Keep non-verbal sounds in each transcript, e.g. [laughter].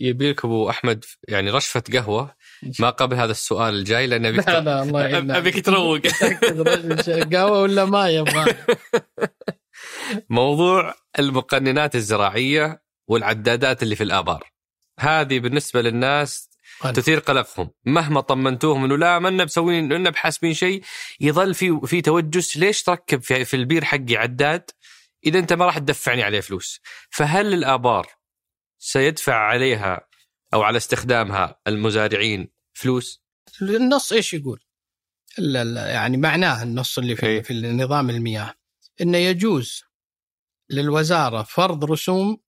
يبي لك أبو أحمد يعني رشفه قهوة ما قبل هذا السؤال الجاي لأن أبيك لا لا الله يعينك. أبيك تروق [laughs] قهوة ولا ما يبغى؟ [laughs] موضوع المقننات الزراعية والعدادات اللي في الآبار. هذه بالنسبة للناس تثير قلقهم. مهما طمنتوهم إنه لا ما بسوين إنه بحاسبين شيء يظل في في توجس ليش تركب في, في البير حقي عداد إذا أنت ما راح تدفعني عليه فلوس. فهل الآبار سيدفع عليها أو على استخدامها المزارعين فلوس النص إيش يقول؟ يعني معناه النص اللي في, إيه. في نظام المياه إنه يجوز للوزارة فرض رسوم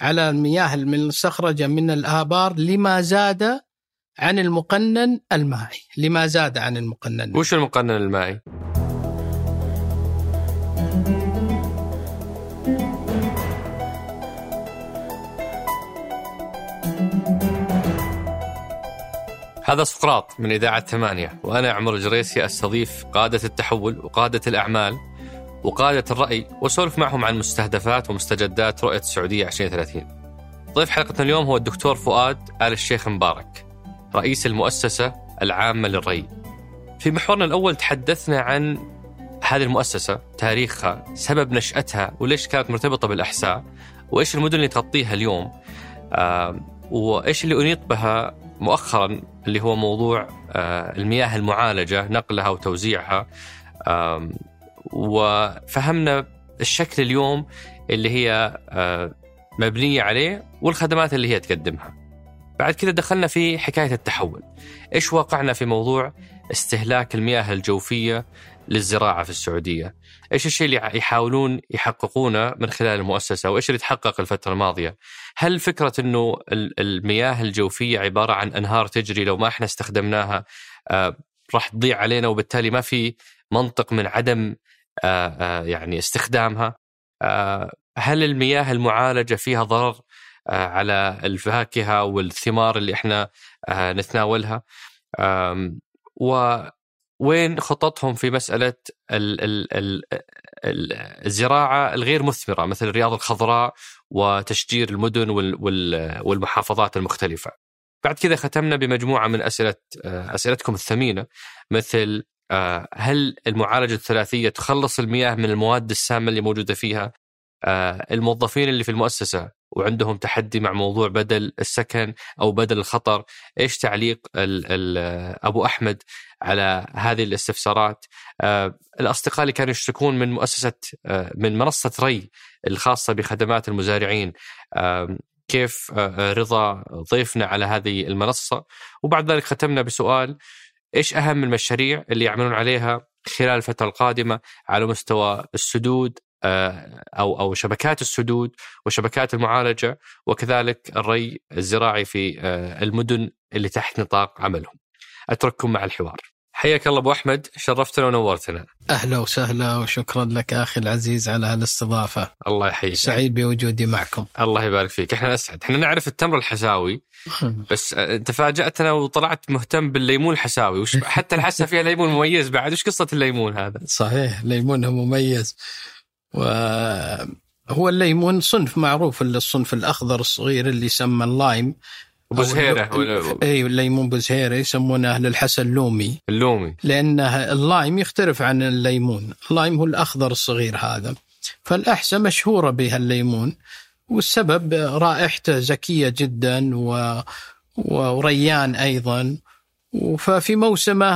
على المياه المستخرجة من الآبار لما زاد عن المقنن المائي، لما زاد عن المقنن وش المقنن المائي؟ هذا سقراط من إذاعة ثمانية. وأنا عمر الجريسي أستضيف قادة التحول وقادة الأعمال وقادة الرأي وأسولف معهم عن مستهدفات ومستجدات رؤية السعودية 2030 ضيف حلقتنا اليوم هو الدكتور فؤاد آل الشيخ مبارك رئيس المؤسسة العامة للري. في محورنا الأول تحدثنا عن هذه المؤسسة تاريخها سبب نشأتها وليش كانت مرتبطة بالأحساء وإيش المدن اللي تغطيها اليوم آه وإيش اللي أنيط بها مؤخرا اللي هو موضوع آه المياه المعالجة نقلها وتوزيعها. وفهمنا الشكل اليوم اللي هي آه مبنية عليه والخدمات اللي هي تقدمها. بعد كذا دخلنا في حكاية التحول. إيش واقعنا في موضوع استهلاك المياه الجوفية؟ للزراعة في السعودية. إيش الشيء اللي يحاولون يحققونه من خلال المؤسسة وإيش اللي تحقق الفترة الماضية؟ هل فكرة أنه المياه الجوفية عبارة عن أنهار تجري لو ما إحنا استخدمناها آه راح تضيع علينا وبالتالي ما في منطق من عدم آه آه يعني استخدامها؟ هل المياه المعالجة فيها ضرر على الفاكهة والثمار اللي إحنا نتناولها؟ وين خططهم في مسألة ال ال ال ال الزراعة الغير مثمرة مثل الرياض الخضراء وتشجير المدن والمحافظات المختلفة. بعد كذا ختمنا بمجموعة من أسئلة أسئلتكم الثمينة مثل هل المعالجة الثلاثية تخلص المياه من المواد السامة اللي موجودة فيها؟ الموظفين اللي في المؤسسة وعندهم تحدي مع موضوع بدل السكن أو بدل الخطر، إيش تعليق ال ال أبو أحمد على هذه الاستفسارات؟ آه الأصدقاء اللي كانوا يشتكون من مؤسسة آه من منصة ري الخاصة بخدمات المزارعين آه كيف آه رضا ضيفنا على هذه المنصة؟ وبعد ذلك ختمنا بسؤال إيش أهم المشاريع اللي يعملون عليها خلال الفترة القادمة على مستوى السدود أو أو شبكات السدود وشبكات المعالجة وكذلك الري الزراعي في المدن اللي تحت نطاق عملهم. أترككم مع الحوار. حياك الله أبو أحمد شرفتنا ونورتنا. أهلا وسهلا وشكرا لك أخي العزيز على هالاستضافة. الله يحييك. سعيد بوجودي معكم. الله يبارك فيك، إحنا اسعد، إحنا نعرف التمر الحساوي [laughs] بس أنت فاجأتنا وطلعت مهتم بالليمون الحساوي، وش حتى الحسا فيها ليمون مميز بعد، وش قصة الليمون هذا؟ صحيح ليمونها مميز. وهو الليمون صنف معروف الصنف الأخضر الصغير اللي يسمى اللايم. بوزهيره اي الليمون بوزهيره يسمونه أهل الحسا اللومي. اللومي. لأن ال lime يختلف عن الليمون، ال lime هو الأخضر الصغير هذا. فالاحسا مشهورة بها الليمون والسبب رائحته زكيه جدا و... وريان أيضا. ففي موسمه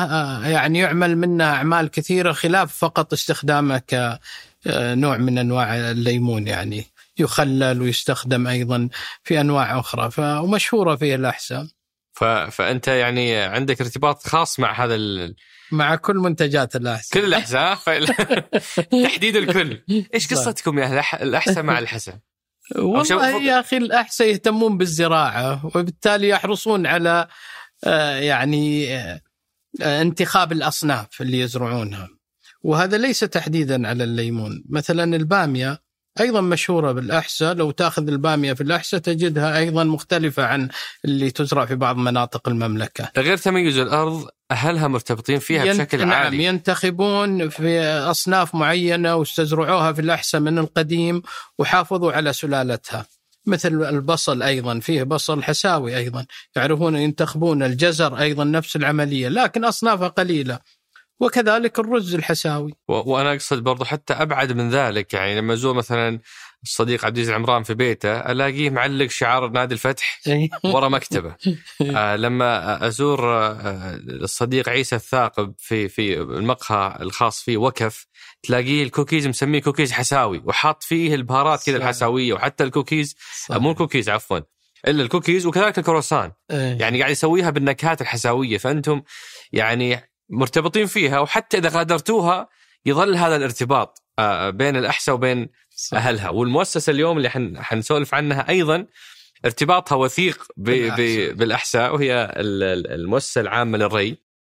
يعني يعمل منه أعمال كثيرة خلاف فقط استخدامه ك نوع من أنواع الليمون يعني يخلل ويستخدم أيضا في أنواع أخرى ومشهورة فيه الأحساء. فأنت يعني عندك ارتباط خاص مع هذا ال... مع كل منتجات الأحساء كل الأحساء [laughs] ف... تحديد الكل إيش قصتكم يا الأحساء مع الحساء؟ [laughs] والله يا أخي الأحساء يهتمون بالزراعة وبالتالي يحرصون على يعني انتخاب الأصناف اللي يزرعونها. وهذا ليس تحديدا على الليمون. مثلا البامية أيضا مشهورة بالأحساء. لو تأخذ البامية في الأحساء تجدها أيضا مختلفة عن اللي تزرع في بعض مناطق المملكة. غير تميز الأرض أهلها مرتبطين فيها ين... بشكل نعم عالي. ينتخبون في أصناف معينة واستزرعوها في الأحساء من القديم وحافظوا على سلالتها. مثل البصل أيضا فيه بصل حساوي أيضا. يعرفون ينتخبون الجزر أيضا نفس العملية لكن أصنافها قليلة. وكذلك الرز الحساوي. وأنا أقصد برضو حتى أبعد من ذلك يعني لما أزور مثلا الصديق عبد العزيز العمران في بيته ألاقيه معلق شعار نادي الفتح ورا مكتبة. [laughs] آه لما أزور آه الصديق عيسى الثاقب في في المقهى الخاص فيه وكف تلاقيه الكوكيز مسميه كوكيز حساوي وحاط فيه البهارات كذا الحساوية وحتى الكوكيز صحيح. مو الكوكيز عفوا إلا الكوكيز وكذلك الكروسان. يعني قاعد يسويها بالنكهات الحساوية فأنتم يعني مرتبطين فيها وحتى إذا غادرتوها يظل هذا الارتباط بين الأحساء وبين صح. أهلها والمؤسسة اليوم اللي حن حنسولف عنها أيضا ارتباطها وثيق بالأحساء. بالأحساء وهي المؤسسة العامة للري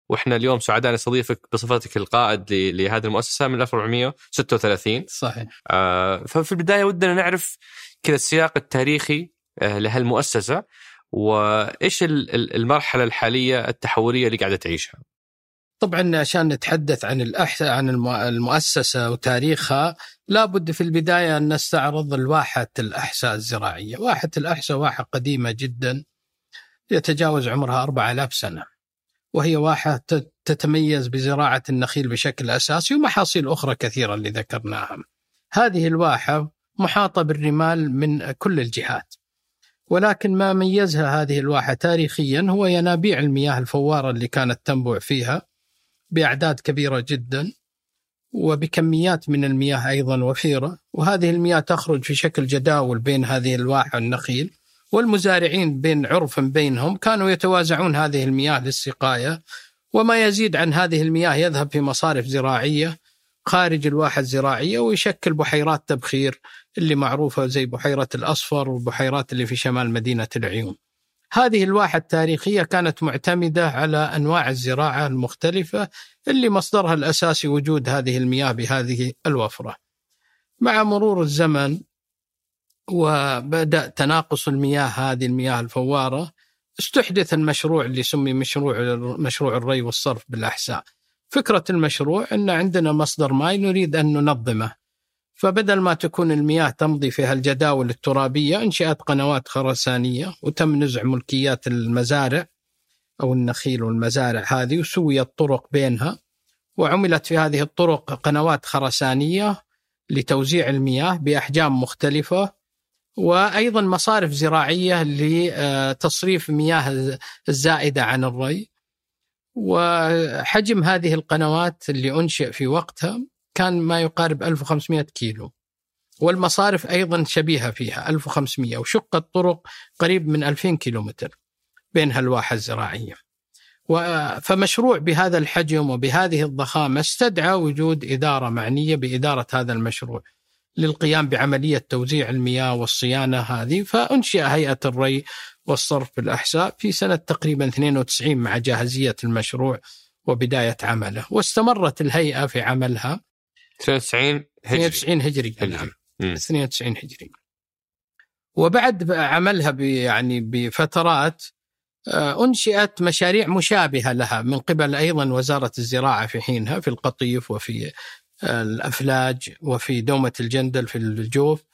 وإحنا اليوم سعداء نستضيفك بصفتك القائد لهذه المؤسسة من 1436 صحيح آه ففي البداية ودنا نعرف كذا السياق التاريخي آه لهالمؤسسة وإيش المرحلة الحالية التحولية اللي قاعدة تعيشها؟ طبعا عشان نتحدث عن الأحساء عن المؤسسة وتاريخها لابد في البداية أن نستعرض الواحه الأحساء الزراعية، واحة الأحساء واحة قديمة جدا يتجاوز عمرها 4000 سنة. وهي واحة تتميز بزراعة النخيل بشكل أساسي ومحاصيل أخرى كثيرة اللي ذكرناها. هذه الواحة محاطة بالرمال من كل الجهات. ولكن ما ميزها هذه الواحة تاريخيا هو ينابيع المياه الفوارة اللي كانت تنبع فيها بأعداد كبيرة جدا وبكميات من المياه أيضا وفيرة. وهذه المياه تخرج في شكل جداول بين هذه الواحه النخيل والمزارعين بين عرف بينهم كانوا يتوازعون هذه المياه للسقاية. وما يزيد عن هذه المياه يذهب في مصارف زراعية خارج الواحة الزراعية ويشكل بحيرات تبخير اللي معروفة زي بحيرة الأصفر والبحيرات اللي في شمال مدينة العيون. هذه الواحة التاريخية كانت معتمدة على أنواع الزراعة المختلفة اللي مصدرها الأساسي وجود هذه المياه بهذه الوفرة. مع مرور الزمن وبدأ تناقص المياه هذه المياه الفوارة استحدث المشروع اللي سمي مشروع مشروع الري والصرف بالأحساء. فكرة المشروع أن عندنا مصدر ماء نريد أن ننظمه. فبدل ما تكون المياه تمضي في هالجداول الترابية إنشأت قنوات خرسانية وتم نزع ملكيات المزارع أو النخيل والمزارع هذه وسويت طرق بينها وعملت في هذه الطرق قنوات خرسانية لتوزيع المياه بأحجام مختلفة وأيضا مصارف زراعية لتصريف مياه الزائدة عن الري. وحجم هذه القنوات اللي أنشئ في وقتها كان ما يقارب 1500 كيلو. والمصارف أيضا شبيهة فيها 1500 وشق الطرق قريب من 2000 كيلومتر بين هالواحة الزراعية. فمشروع بهذا الحجم وبهذه الضخامة استدعى وجود إدارة معنية بإدارة هذا المشروع للقيام بعملية توزيع المياه والصيانة هذه. فأنشئ هيئة الري والصرف بالأحساء في سنة تقريبا 92 مع جاهزية المشروع وبداية عمله. واستمرت الهيئة في عملها 92 هجري. 92 هجري. نعم. 92 هجري. وبعد عملها يعني بفترات آه، أنشئت مشاريع مشابهة لها من قبل أيضا وزارة الزراعة في حينها في القطيف وفي آه، الأفلاج وفي دومة الجندل في الجوف.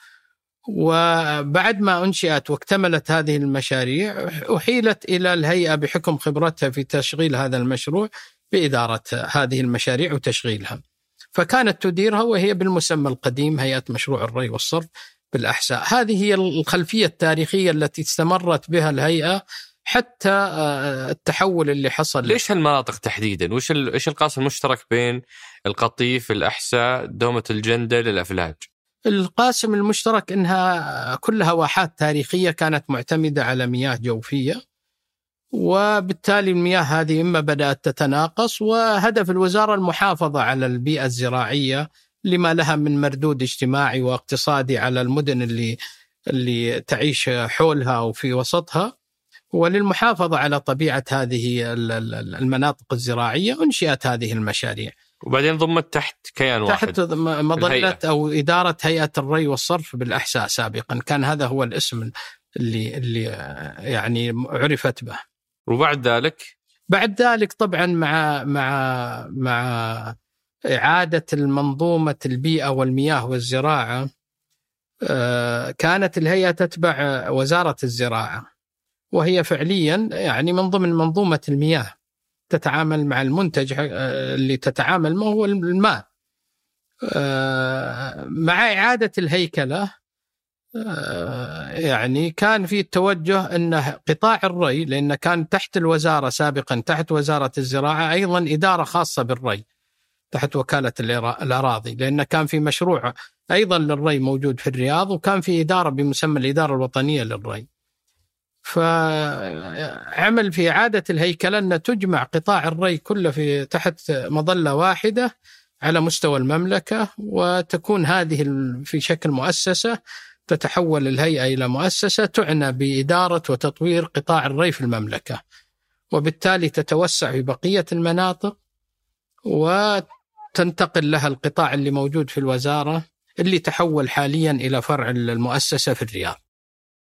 وبعد ما أنشئت واكتملت هذه المشاريع أحيلت إلى الهيئة بحكم خبرتها في تشغيل هذا المشروع بإدارة هذه المشاريع وتشغيلها. فكانت تديرها وهي بالمسمى القديم هيئة مشروع الري والصرف بالأحساء هذه هي الخلفية التاريخية التي استمرت بها الهيئة حتى آه، التحول اللي حصل ليش هالمناطق تحديدا؟ وش إيش القاسم المشترك بين القطيف، الأحساء، دومة الجندل، الافلاج؟ القاسم المشترك إنها كلها واحات تاريخية كانت معتمدة على مياه جوفية وبالتالي المياه هذه إما بدأت تتناقص وهدف الوزارة المحافظة على البيئة الزراعية لما لها من مردود اجتماعي واقتصادي على المدن اللي اللي تعيش حولها وفي وسطها وللمحافظة على طبيعة هذه المناطق الزراعية أنشئت هذه المشاريع. وبعدين ضمت تحت كيان واحد تحت مظلة أو إدارة هيئة الري والصرف بالأحساء سابقا كان هذا هو الاسم اللي اللي يعني عرفت به. وبعد ذلك؟ بعد ذلك طبعا مع مع مع إعادة المنظومة البيئة والمياه والزراعة آه، كانت الهيئة تتبع وزارة الزراعة. وهي فعليا يعني من ضمن منظومة المياه. تتعامل مع المنتج آه، اللي تتعامل معه هو الماء. آه، مع إعادة الهيكلة يعني كان في التوجه أن قطاع الري لأن كان تحت الوزارة سابقا تحت وزارة الزراعة أيضا إدارة خاصة بالري تحت وكالة الأراضي لأن كان في مشروع أيضا للري موجود في الرياض وكان في إدارة بمسمى الإدارة الوطنية للري. فعمل في إعادة الهيكلة أن تجمع قطاع الري كله في تحت مظلة واحدة على مستوى المملكة وتكون هذه في شكل مؤسسة تتحول الهيئة إلى مؤسسة تعنى بإدارة وتطوير قطاع الري في المملكة وبالتالي تتوسع في بقية المناطق وتنتقل لها القطاع اللي موجود في الوزارة اللي تحول حاليا إلى فرع المؤسسة في الرياض.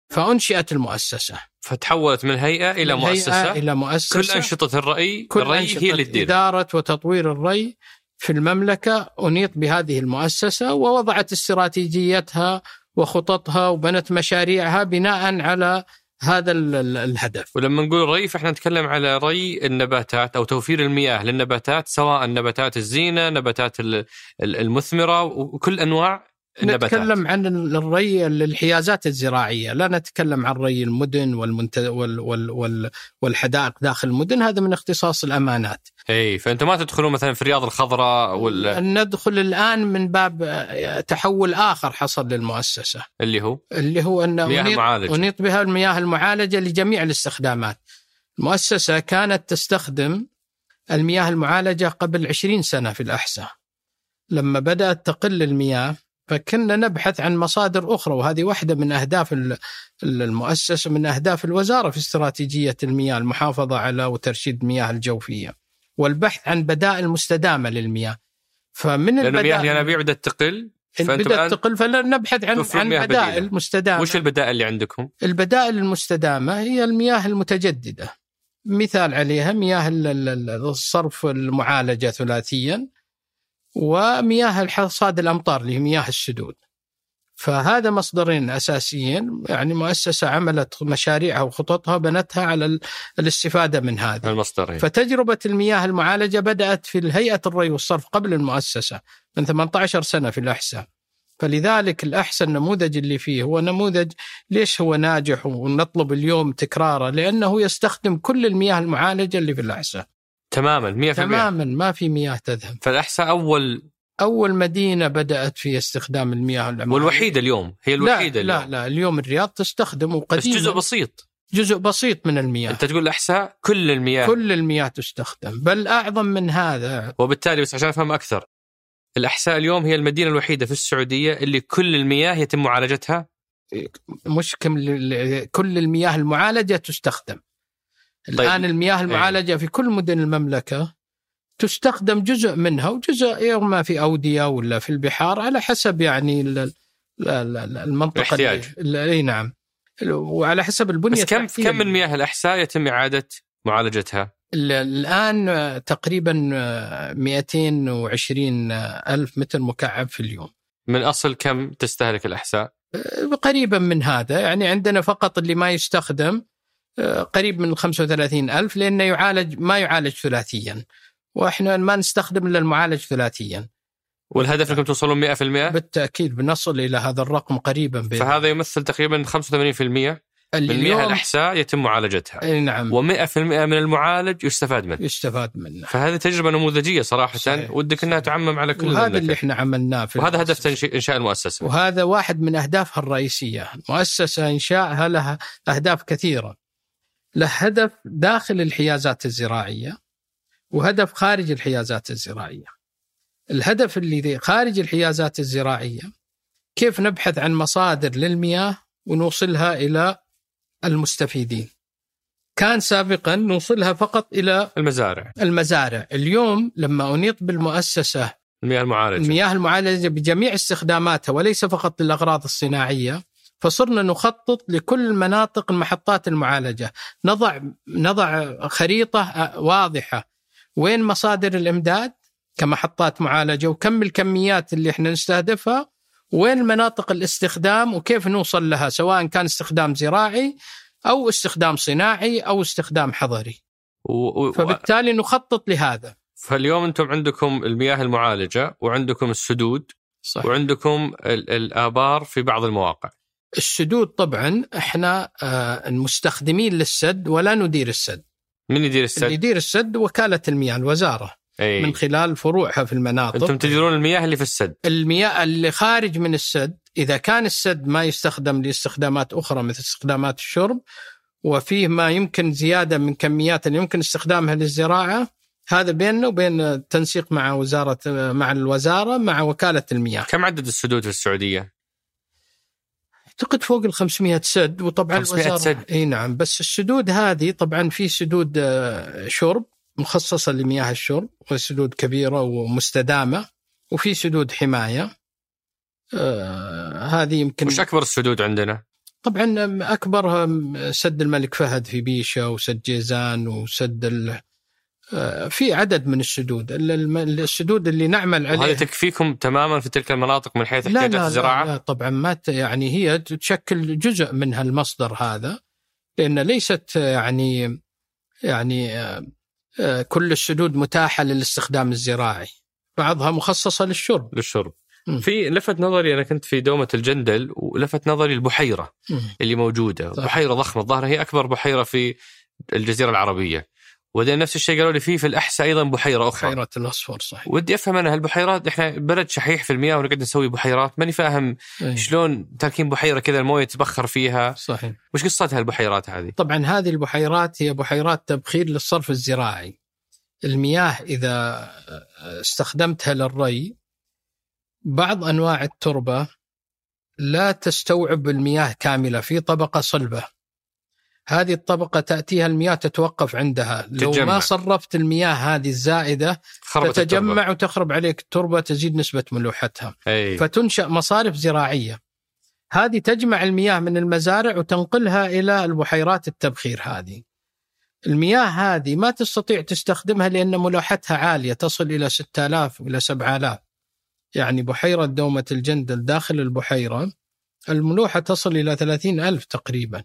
فأنشئت المؤسسة. فتحولت من هيئة إلى مؤسسة. إلى مؤسسة. كل أنشطة الرأي كل الري أنشطة هي اللي تدير. إدارة وتطوير الري في المملكة أنيط بهذه المؤسسة ووضعت استراتيجيتها وخططها وبنت مشاريعها بناء على هذا الهدف. ولما نقول ري فإحنا نتكلم على ري النباتات أو توفير المياه للنباتات سواء نباتات الزينة نباتات المثمرة وكل أنواع النباتات. نتكلم عن الري الحيازات الزراعية. لا نتكلم عن ري المدن والمنت... وال... وال... وال... والحدائق داخل المدن. هذا من اختصاص الأمانات. إي فأنتم ما تدخلون مثلا في الرياض الخضراء ولا ندخل الآن من باب تحول آخر حصل للمؤسسة. اللي هو؟ اللي هو أن مياه أنيط... المعالجه أنيط بها المياه المعالجة لجميع الاستخدامات. المؤسسة كانت تستخدم المياه المعالجة قبل 20 سنة في الأحساء. لما بدأت تقل المياه فكنا نبحث عن مصادر أخرى وهذه واحدة من أهداف المؤسسة من أهداف الوزارة في استراتيجية المياه المحافظة على وترشيد المياه الجوفية والبحث عن بدائل مستدامة للمياه فمن لأن المياه الينابيع بدأت تقل بدأت تقل فنبحث عن عن بدائل. مستدامة وش البدائل اللي عندكم؟ البدائل المستدامة هي المياه المتجددة مثال عليها مياه الصرف المعالجة ثلاثيا ومياه حصاد الأمطار اللي هي مياه السدود. فهذا مصدرين أساسيين يعني مؤسسة عملت مشاريعها وخططها بنتها على الاستفادة من هذا. المصدرين. فتجربة المياه المعالجة بدأت في الهيئه الري والصرف قبل المؤسسة من 18 سنة في الأحساء. فلذلك الأحسن النموذج اللي فيه هو نموذج ليش هو ناجح ونطلب اليوم تكراره؟ لأنه يستخدم كل المياه المعالجة اللي في الأحساء. تماما 100% تماما ما في مياه تذهب. فالاحساء اول أول مدينة بدأت في استخدام المياه العمالية. والوحيدة اليوم هي الوحيدة لا اليوم. لا لا اليوم الرياض تستخدم وقديما بس جزء بسيط. جزء بسيط من المياه. أنت تقول الاحساء كل المياه. كل المياه تستخدم. بل أعظم من هذا وبالتالي بس عشان أفهم أكثر الاحساء اليوم هي المدينة الوحيدة في السعودية اللي كل المياه يتم معالجتها؟ مش كل المياه المعالجة تستخدم. طيب. الآن المياه إيه. المعالجة في كل مدن المملكة تستخدم جزء منها وجزء اما في أودية ولا في البحار على حسب يعني المنطقة الاحتياج إي نعم وعلى حسب البنية بس كم كم من مياه الأحساء يتم إعادة معالجتها؟ الآن تقريبا 220 ألف متر مكعب في اليوم من أصل كم تستهلك الأحساء؟ قريبا من هذا يعني عندنا فقط اللي ما يستخدم قريب من 35 ألف لأنه يعالج ما يعالج ثلاثيا. وإحنا ما نستخدم إلا المعالج ثلاثيا. والهدف إنكم توصلون 100%؟ بالتأكيد بنصل إلى هذا الرقم قريبا بين. فهذا يمثل تقريبا 85% من مياه الأحساء يتم معالجتها. إي نعم. و100% من المعالج يستفاد منه. يستفاد منه. فهذه تجربة نموذجية صراحة. صحيح. ودك إنها تعمم على كل وهذا اللي إحنا عملناه في وهذا هدف إنشاء المؤسسة. وهذا واحد من أهدافها الرئيسية. مؤسسة انشائها لها أهداف كثيرة. له هدف داخل الحيازات الزراعية وهدف خارج الحيازات الزراعية. الهدف اللي خارج الحيازات الزراعية كيف نبحث عن مصادر للمياه ونوصلها إلى المستفيدين. كان سابقا نوصلها فقط إلى المزارع. المزارع، اليوم لما أنيط بالمؤسسة المياه المعالجة المياه المعالجة بجميع استخداماتها وليس فقط للأغراض الصناعية فصرنا نخطط لكل مناطق المحطات المعالجة، نضع نضع خريطة واضحة. وين مصادر الإمداد؟ كمحطات معالجة. وكم الكميات اللي إحنا نستهدفها؟ وين مناطق الاستخدام؟ وكيف نوصل لها؟ سواء كان استخدام زراعي أو استخدام صناعي أو استخدام حضري. و... و... فبالتالي نخطط لهذا. فاليوم أنتم عندكم المياه المعالجة وعندكم السدود صح. وعندكم ال... الآبار في بعض المواقع. السدود طبعا إحنا آه، المستخدمين للسد ولا ندير السد. من يدير اللي السد؟ يدير السد وكالة المياه الوزارة. أي. من خلال فروعها في المناطق. أنتم تديرون المياه اللي في السد. المياه اللي خارج من السد إذا كان السد ما يستخدم لاستخدامات أخرى مثل استخدامات الشرب وفيه ما يمكن زيادة من كميات اللي يمكن استخدامها للزراعة هذا بيننا وبين التنسيق مع وزارة مع الوزارة مع وكالة المياه. كم عدد السدود في السعودية؟ اعتقد فوق ال 500 سد وطبعا 500 الوزاره سد. إي نعم بس السدود هذه طبعا في سدود آه، شرب مخصصة لمياه الشرب وسدود كبيرة ومستدامة وفي سدود حماية آه هذه يمكن وش أكبر السدود عندنا؟ طبعا أكبرها سد الملك فهد في بيشة وسد جيزان وسد ال... في عدد من السدود ال- الم- السدود اللي نعمل عليها تكفيكم تماما في تلك المناطق من حيث لا احتياجات لا, الزراعة؟ لا, لا طبعا ما يعني هي تشكل جزء من هالمصدر هذا لأن ليست يعني يعني آه، آه، كل السدود متاحة للاستخدام الزراعي بعضها مخصصة للشرب للشرب. في لفت نظري أنا كنت في دومة الجندل ولفت نظري البحيرة. اللي موجودة، صح. بحيرة ضخمة الظاهر هي أكبر بحيرة في الجزيرة العربية. وبعدين نفس الشيء قالوا لي في في الاحساء أيضا بحيرة أخرى. بحيرة الأصفر صحيح. ودي أفهم أنا هالبحيرات إحنا بلد شحيح في المياه ونقعد نسوي بحيرات؟ ماني فاهم إيه، شلون تركين بحيرة كذا الموية تبخر فيها. صحيح. وش قصتها البحيرات هذه؟ طبعا هذه البحيرات هي بحيرات تبخير للصرف الزراعي. المياه إذا استخدمتها للري بعض أنواع التربة لا تستوعب المياه كاملة في طبقة صلبة. هذه الطبقة تأتيها المياه تتوقف عندها. لو تتجمع. ما صرفت المياه هذه الزائدة تتجمع وتخرب عليك التربة تزيد نسبة ملوحتها. أي. فتنشأ مصارف زراعية. هذه تجمع المياه من المزارع وتنقلها إلى البحيرات التبخير هذه. المياه هذه ما تستطيع تستخدمها لأن ملوحتها عالية تصل إلى 6000 إلى 7000 يعني بحيرة دومة الجندل داخل البحيرة الملوحة تصل إلى 30 ألف تقريبا.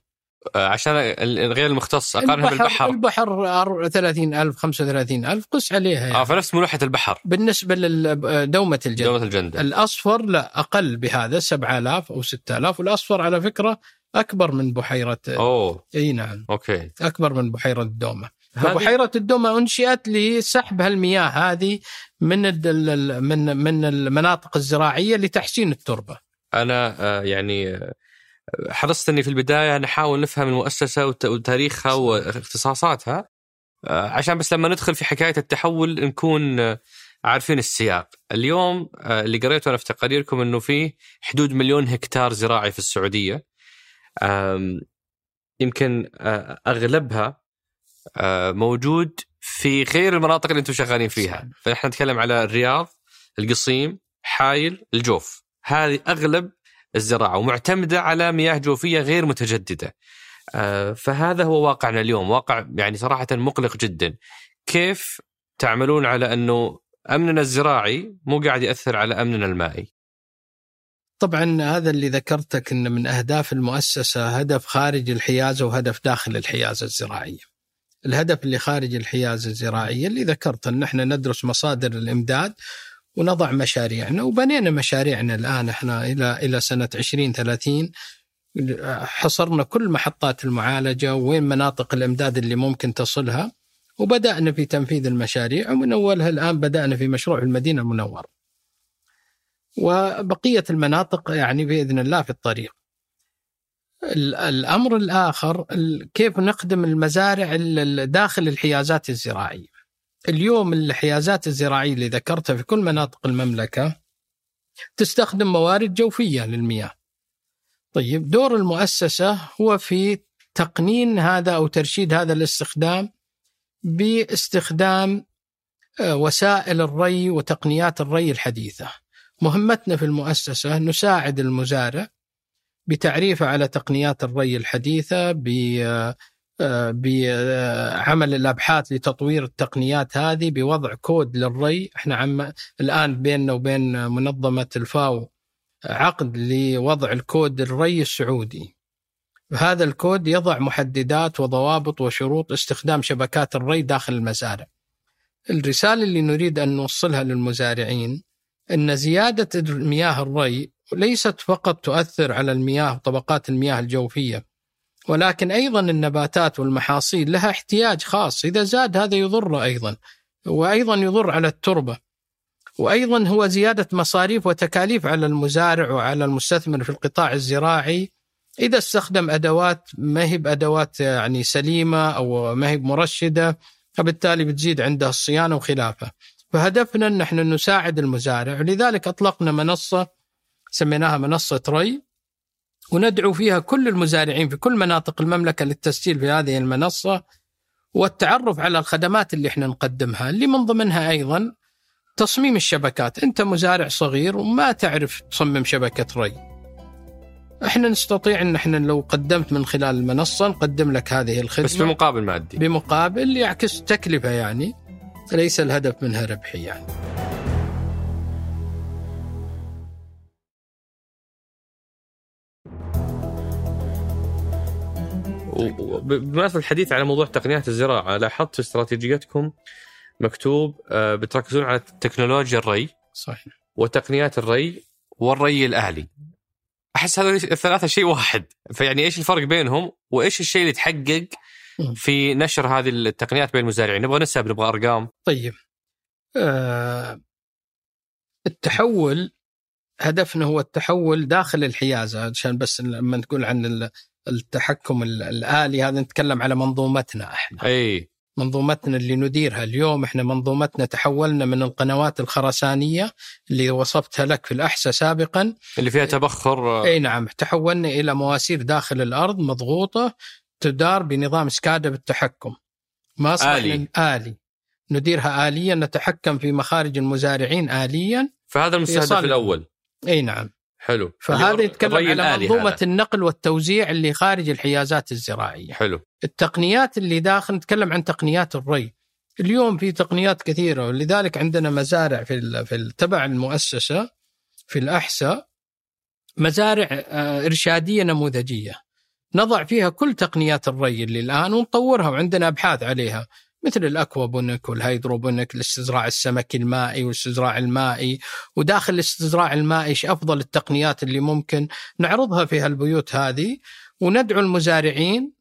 عشان ال- غير المختص أقارنها بالبحر. البحر 30 ألف 35 ألف قس عليها يعني. آه فنفس ملوحة البحر. بالنسبة لدومة الجندل دوله الجندل الأصفر لا أقل بهذا 7000 أو 6000 والأصفر على فكرة أكبر من بحيرة أوه. أي نعم. أوكي. أكبر من بحيرة الدومة. هذه- فبحيرة الدومة أنشئت لسحب هالمياه هذه من من من المناطق الزراعية لتحسين التربة. أنا آه، يعني آه، حرصت إني في البداية نحاول نفهم المؤسسة وت- وتاريخها واختصاصاتها آه، عشان بس لما ندخل في حكاية التحول نكون آه، عارفين السياق. اليوم آه، اللي قريته أنا في تقاريركم إنه في حدود مليون هكتار زراعي في السعودية. يمكن أغلبها موجود في غير المناطق اللي أنتم شغالين فيها، فنحن نتكلم على الرياض، القصيم، حايل، الجوف. هذه أغلب الزراعة ومعتمدة على مياه جوفية غير متجددة. آه، فهذا هو واقعنا اليوم، واقع يعني صراحة مقلق جدا. كيف تعملون على أنه أمننا الزراعي مو قاعد يأثر على أمننا المائي؟ طبعا هذا اللي ذكرتك أن من أهداف المؤسسة هدف خارج الحيازة وهدف داخل الحيازة الزراعية الهدف اللي خارج الحيازة الزراعية اللي ذكرت أن إحنا ندرس مصادر الإمداد ونضع مشاريعنا وبنينا مشاريعنا الآن إحنا إلى إلى سنة 2030 حصرنا كل محطات المعالجة وين مناطق الإمداد اللي ممكن تصلها وبدأنا في تنفيذ المشاريع ومن أولها الآن بدأنا في مشروع المدينة المنورة وبقية المناطق يعني بإذن الله في الطريق. ال- الأمر الآخر ال- كيف نخدم المزارع ال- ال- داخل الحيازات الزراعية. اليوم الحيازات الزراعية اللي ذكرتها في كل مناطق المملكة تستخدم موارد جوفية للمياه. طيب دور المؤسسة هو في تقنين هذا أو ترشيد هذا الاستخدام باستخدام آه، وسائل الري وتقنيات الري الحديثة. مهمتنا في المؤسسة نساعد المزارع بتعريفه على تقنيات الري الحديثة ب- آه، بعمل الأبحاث لتطوير التقنيات هذه بوضع كود للري. إحنا عم الآن بيننا وبين منظمة الفاو عقد لوضع الكود الري السعودي. هذا الكود يضع محددات وضوابط وشروط استخدام شبكات الري داخل المزارع. الرسالة اللي نريد أن نوصلها للمزارعين أن زيادة مياه الري ليست فقط تؤثر على المياه وطبقات المياه الجوفية. ولكن أيضا النباتات والمحاصيل لها احتياج خاص. إذا زاد هذا يضر أيضا وأيضا يضر على التربة وأيضا هو زيادة مصاريف وتكاليف على المزارع وعلى المستثمر في القطاع الزراعي. إذا استخدم أدوات ما هي بأدوات يعني سليمة أو ما هي مرشدة فبالتالي بتزيد عنده الصيانة وخلافه. فهدفنا أن إحنا نساعد المزارع ولذلك أطلقنا منصة سميناها منصة ري. وندعو فيها كل المزارعين في كل مناطق المملكة للتسجيل في هذه المنصة والتعرف على الخدمات اللي إحنا نقدمها اللي من ضمنها أيضا تصميم الشبكات. أنت مزارع صغير وما تعرف تصمم شبكة ري. إحنا نستطيع إن إحنا لو قدمت من خلال المنصة نقدم لك هذه الخدمة. بس بمقابل مادي. بمقابل يعكس تكلفة يعني ليس الهدف منها ربحي يعني. بمناسبة الحديث على موضوع تقنيات الزراعة لاحظت في استراتيجيتكم مكتوب آه، بتركزون على تكنولوجيا الري صحيح. وتقنيات الري والري الآلي. أحس هذول الثلاثة شيء واحد. فيعني إيش الفرق بينهم وإيش الشيء اللي تحقق في نشر هذه التقنيات بين المزارعين؟ نبغى نسب نبغى أرقام. طيب. آه التحول هدفنا هو التحول داخل الحيازة عشان بس لما نقول عن التحكم الآلي هذا نتكلم على منظومتنا إحنا. إي. منظومتنا اللي نديرها اليوم إحنا منظومتنا تحولنا من القنوات الخرسانية اللي وصفتها لك في الأحساء سابقا. اللي فيها تبخر. إي نعم تحولنا إلى مواسير داخل الأرض مضغوطة تدار بنظام سكادا بالتحكم. ما اصبح آلي. آلي. نديرها آليا نتحكم في مخارج المزارعين آليا. فهذا المستهدف الأول. إي نعم. حلو. فهذا يتكلم على منظومة هذا. النقل والتوزيع اللي خارج الحيازات الزراعية. حلو. التقنيات اللي داخل نتكلم عن تقنيات الري. اليوم في تقنيات كثيرة ولذلك عندنا مزارع في في تبع المؤسسة في الأحساء مزارع آه، إرشادية نموذجية. نضع فيها كل تقنيات الري اللي الآن ونطورها وعندنا أبحاث عليها. مثل ال aquaponic وال hydroponic الاستزراع السمكي المائي والاستزراع المائي. وداخل الاستزراع المائي إيش أفضل التقنيات اللي ممكن نعرضها في هالبيوت هذه؟ وندعو المزارعين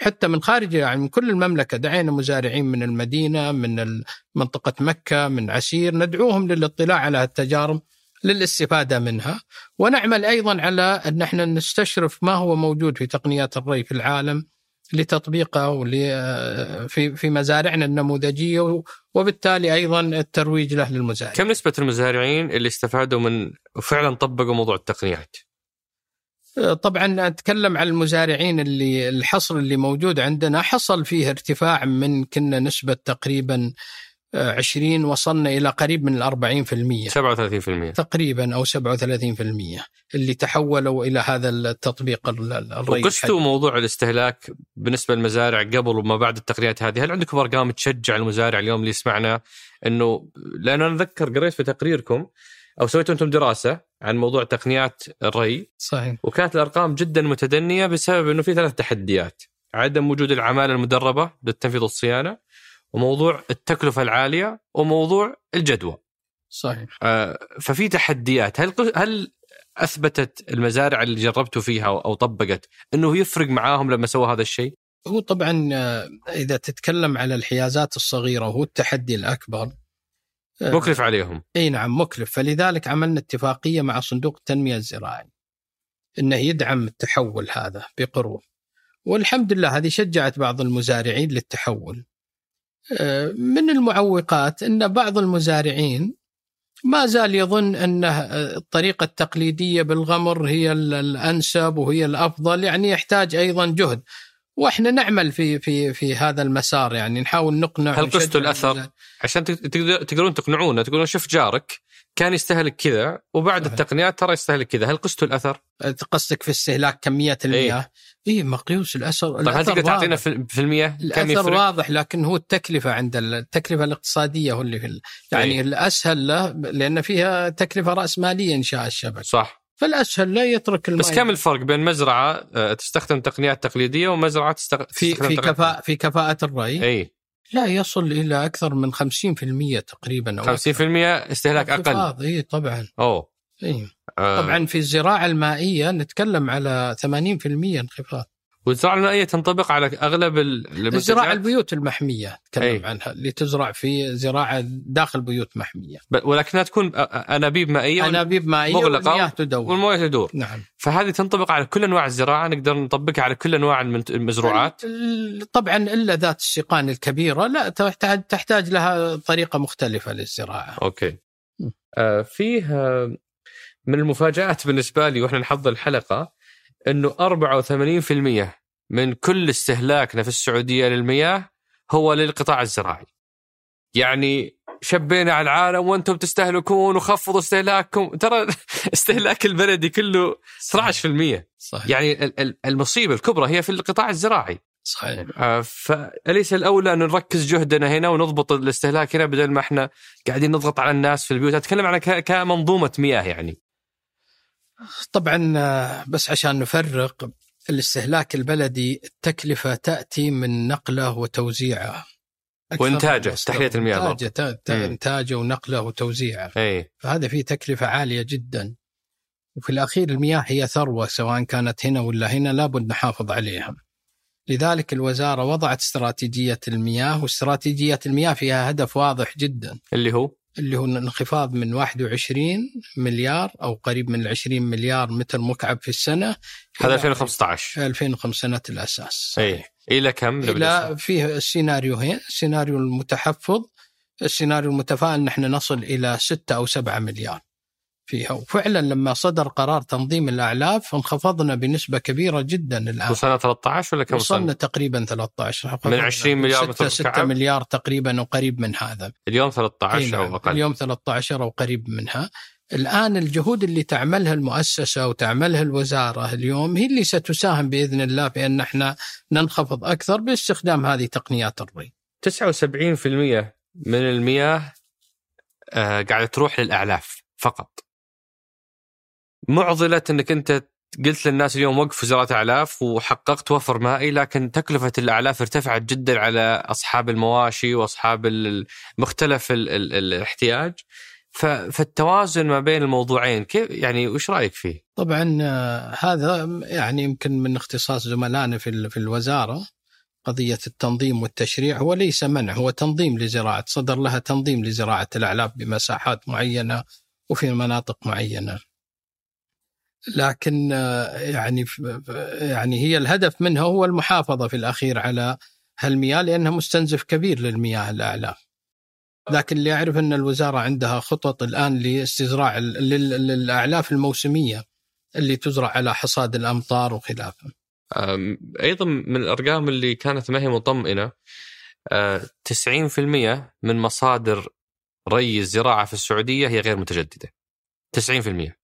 حتى من خارج يعني من كل المملكة دعينا مزارعين من المدينة من منطقة مكة من عسير ندعوهم للاطلاع على التجارب للاستفادة منها. ونعمل أيضا على أن إحنا نستشرف ما هو موجود في تقنيات الري في العالم. لتطبيقه في في مزارعنا النموذجية وبالتالي أيضا الترويج له للمزارع. كم نسبة المزارعين اللي استفادوا من وفعلا طبقوا موضوع التقنيات؟ طبعا أتكلم عن المزارعين اللي الحصر اللي موجود عندنا حصل فيه ارتفاع من كنا نسبة تقريبا 20 وصلنا إلى قريب من ال 40% 37% تقريبا أو 37% اللي تحولوا إلى هذا التطبيق الري وقستوا موضوع الاستهلاك بالنسبة للمزارع قبل وما بعد التقنيات هذه، هل عندكم أرقام تشجع المزارع اليوم اللي يسمعنا؟ إنه لأن أنا اتذكر قريت في تقريركم أو سويتوا أنتم دراسة عن موضوع تقنيات الري. صحيح. وكانت الأرقام جدا متدنية بسبب إنه في ثلاث تحديات. عدم وجود العمالة المدربة للتنفيذ والصيانه وموضوع التكلفة العالية وموضوع الجدوى. صحيح. آه ففي تحديات، هل هل أثبتت المزارع اللي جربتوا فيها أو طبقت إنه يفرق معاهم لما سووا هذا الشيء؟ هو طبعا آه، إذا تتكلم على الحيازات الصغيرة وهو التحدي الأكبر آه، مكلف عليهم. إي نعم مكلف، فلذلك عملنا اتفاقية مع صندوق التنمية الزراعي إنه يدعم التحول هذا بقروض. والحمد لله هذه شجعت بعض المزارعين للتحول. من المعوقات إن بعض المزارعين ما زال يظن أن الطريقة التقليدية بالغمر هي الأنسب وهي الأفضل يعني يحتاج أيضا جهد. وإحنا نعمل في في في هذا المسار يعني نحاول نقنع هل قستوا الأثر؟ عشان تقدرون تقنعونا تقولون شوف جارك كان يستهلك كذا وبعد صحيح. التقنيات ترى يستهلك كذا. هل قستوا الأثر؟ قصدك في استهلاك كميات المياه؟ اي إيه مقيوس الأثر. طيب هل تقدر تعطينا في المياه؟ كم الأثر واضح لكن هو التكلفة عند التكلفة الاقتصادية هو اللي في يعني أي. الأسهل له لأن فيها تكلفة رأس مالية انشاء الشبكه صح. فالأسهل لا يترك الماء بس كم الفرق بين مزرعة آه، تستخدم تقنيات تقليدية ومزرعة تستخ... في تستخدم في تقنيات- كفاءة في كفاءة الري. اي لا يصل إلى أكثر من 50% تقريبا أو 50% استهلاك أقل. اي طبعا. أوه. اي آه، طبعا في الزراعة المائية نتكلم على 80% انخفاض. والزراعة المائية تنطبق على أغلب الزراعه البيوت المحمية نتكلم أي. عنها اللي تزرع في زراعة داخل بيوت محمية. ولكنها تكون أنابيب مائية أنابيب مائية مغلقة والمياه تدور. والموية تدور. نعم. فهذه تنطبق على كل أنواع الزراعة نقدر نطبقها على كل أنواع المزروعات. ال- طبعا إلا ذات السقان الكبيرة لا تحتاج لها طريقة مختلفة للزراعة. أوكي. آه فيه من المفاجآت بالنسبة لي وإحنا نحضر الحلقة إنه 84% من كل استهلاكنا في السعودية للمياه هو للقطاع الزراعي. يعني شبينا على العالم وأنتم تستهلكون وخفضوا استهلاككم. ترى [laughs] استهلاك البلدي كله 12% صحيح. يعني ال- ال- المصيبة الكبرى هي في القطاع الزراعي. صحيح. آه، فأليس الأولى أن نركز جهدنا هنا ونضبط الاستهلاك هنا بدل ما إحنا قاعدين نضغط على الناس في البيوت؟ أتكلم عن ك- كمنظومة مياه يعني. طبعا آه، بس عشان نفرق الاستهلاك البلدي التكلفة تأتي من نقله وتوزيعه. مصدر. تحلية المياه مم. إنتاجه ونقله وتوزيعه. أي فهذا فيه تكلفة عالية جدا. وفي الأخير المياه هي ثروة سواء كانت هنا ولا هنا لابد نحافظ عليها. لذلك الوزارة وضعت استراتيجية المياه واستراتيجية المياه فيها هدف واضح جدا. اللي هو؟ اللي هو الانخفاض من 21 مليار أو قريب من 20 مليار متر مكعب في السنة هذا إلى 2015 2005 سنه الأساس. أي إلى كم؟ إلى فيه السيناريوهين السيناريو المتحفظ السيناريو المتفائل نحن نصل إلى 6 أو 7 مليار. فيها. وفعلا لما صدر قرار تنظيم الأعلاف انخفضنا بنسبة كبيرة جدا الآن. وصلنا 13 ولا كم وصلنا وصلنا؟ تقريبا 13 من 20 مليار متر 6 مكعب؟ مليار تقريبا وقريب من هذا. اليوم أي 13 نعم. أو أقل. اليوم 13 أو قريب منها. الآن الجهود اللي تعملها المؤسسة وتعملها الوزارة اليوم هي اللي ستساهم بإذن الله في ان إحنا ننخفض أكثر باستخدام هذه تقنيات الري. 79% من المياه آه قاعدة تروح للأعلاف فقط. معضلة أنك أنت قلت للناس اليوم وقفوا زراعة أعلاف وحققت وفر مائي لكن تكلفة الأعلاف ارتفعت جدا على أصحاب المواشي وأصحاب ال- مختلف ال ال الاحتياج ف- فالتوازن ما بين الموضوعين كيف يعني وش رأيك فيه؟ طبعا آه، هذا يعني يمكن من اختصاص زملائنا في في الوزارة قضية التنظيم والتشريع هو ليس منع هو تنظيم لزراعة صدر لها تنظيم لزراعة الأعلاف بمساحات معينة وفي مناطق معينة. لكن آه، يعني يعني هي الهدف منها هو المحافظة في الأخير على هالمياه لأنها مستنزف كبير للمياه الاعلاف. لكن اللي اعرف أن الوزارة عندها خطط الآن لاستزراع للأعلاف الموسمية اللي تزرع على حصاد الأمطار وخلافه. أيضا من الأرقام اللي كانت ما هي مطمئنة أه، 90% من مصادر ري الزراعة في السعودية هي غير متجددة 90%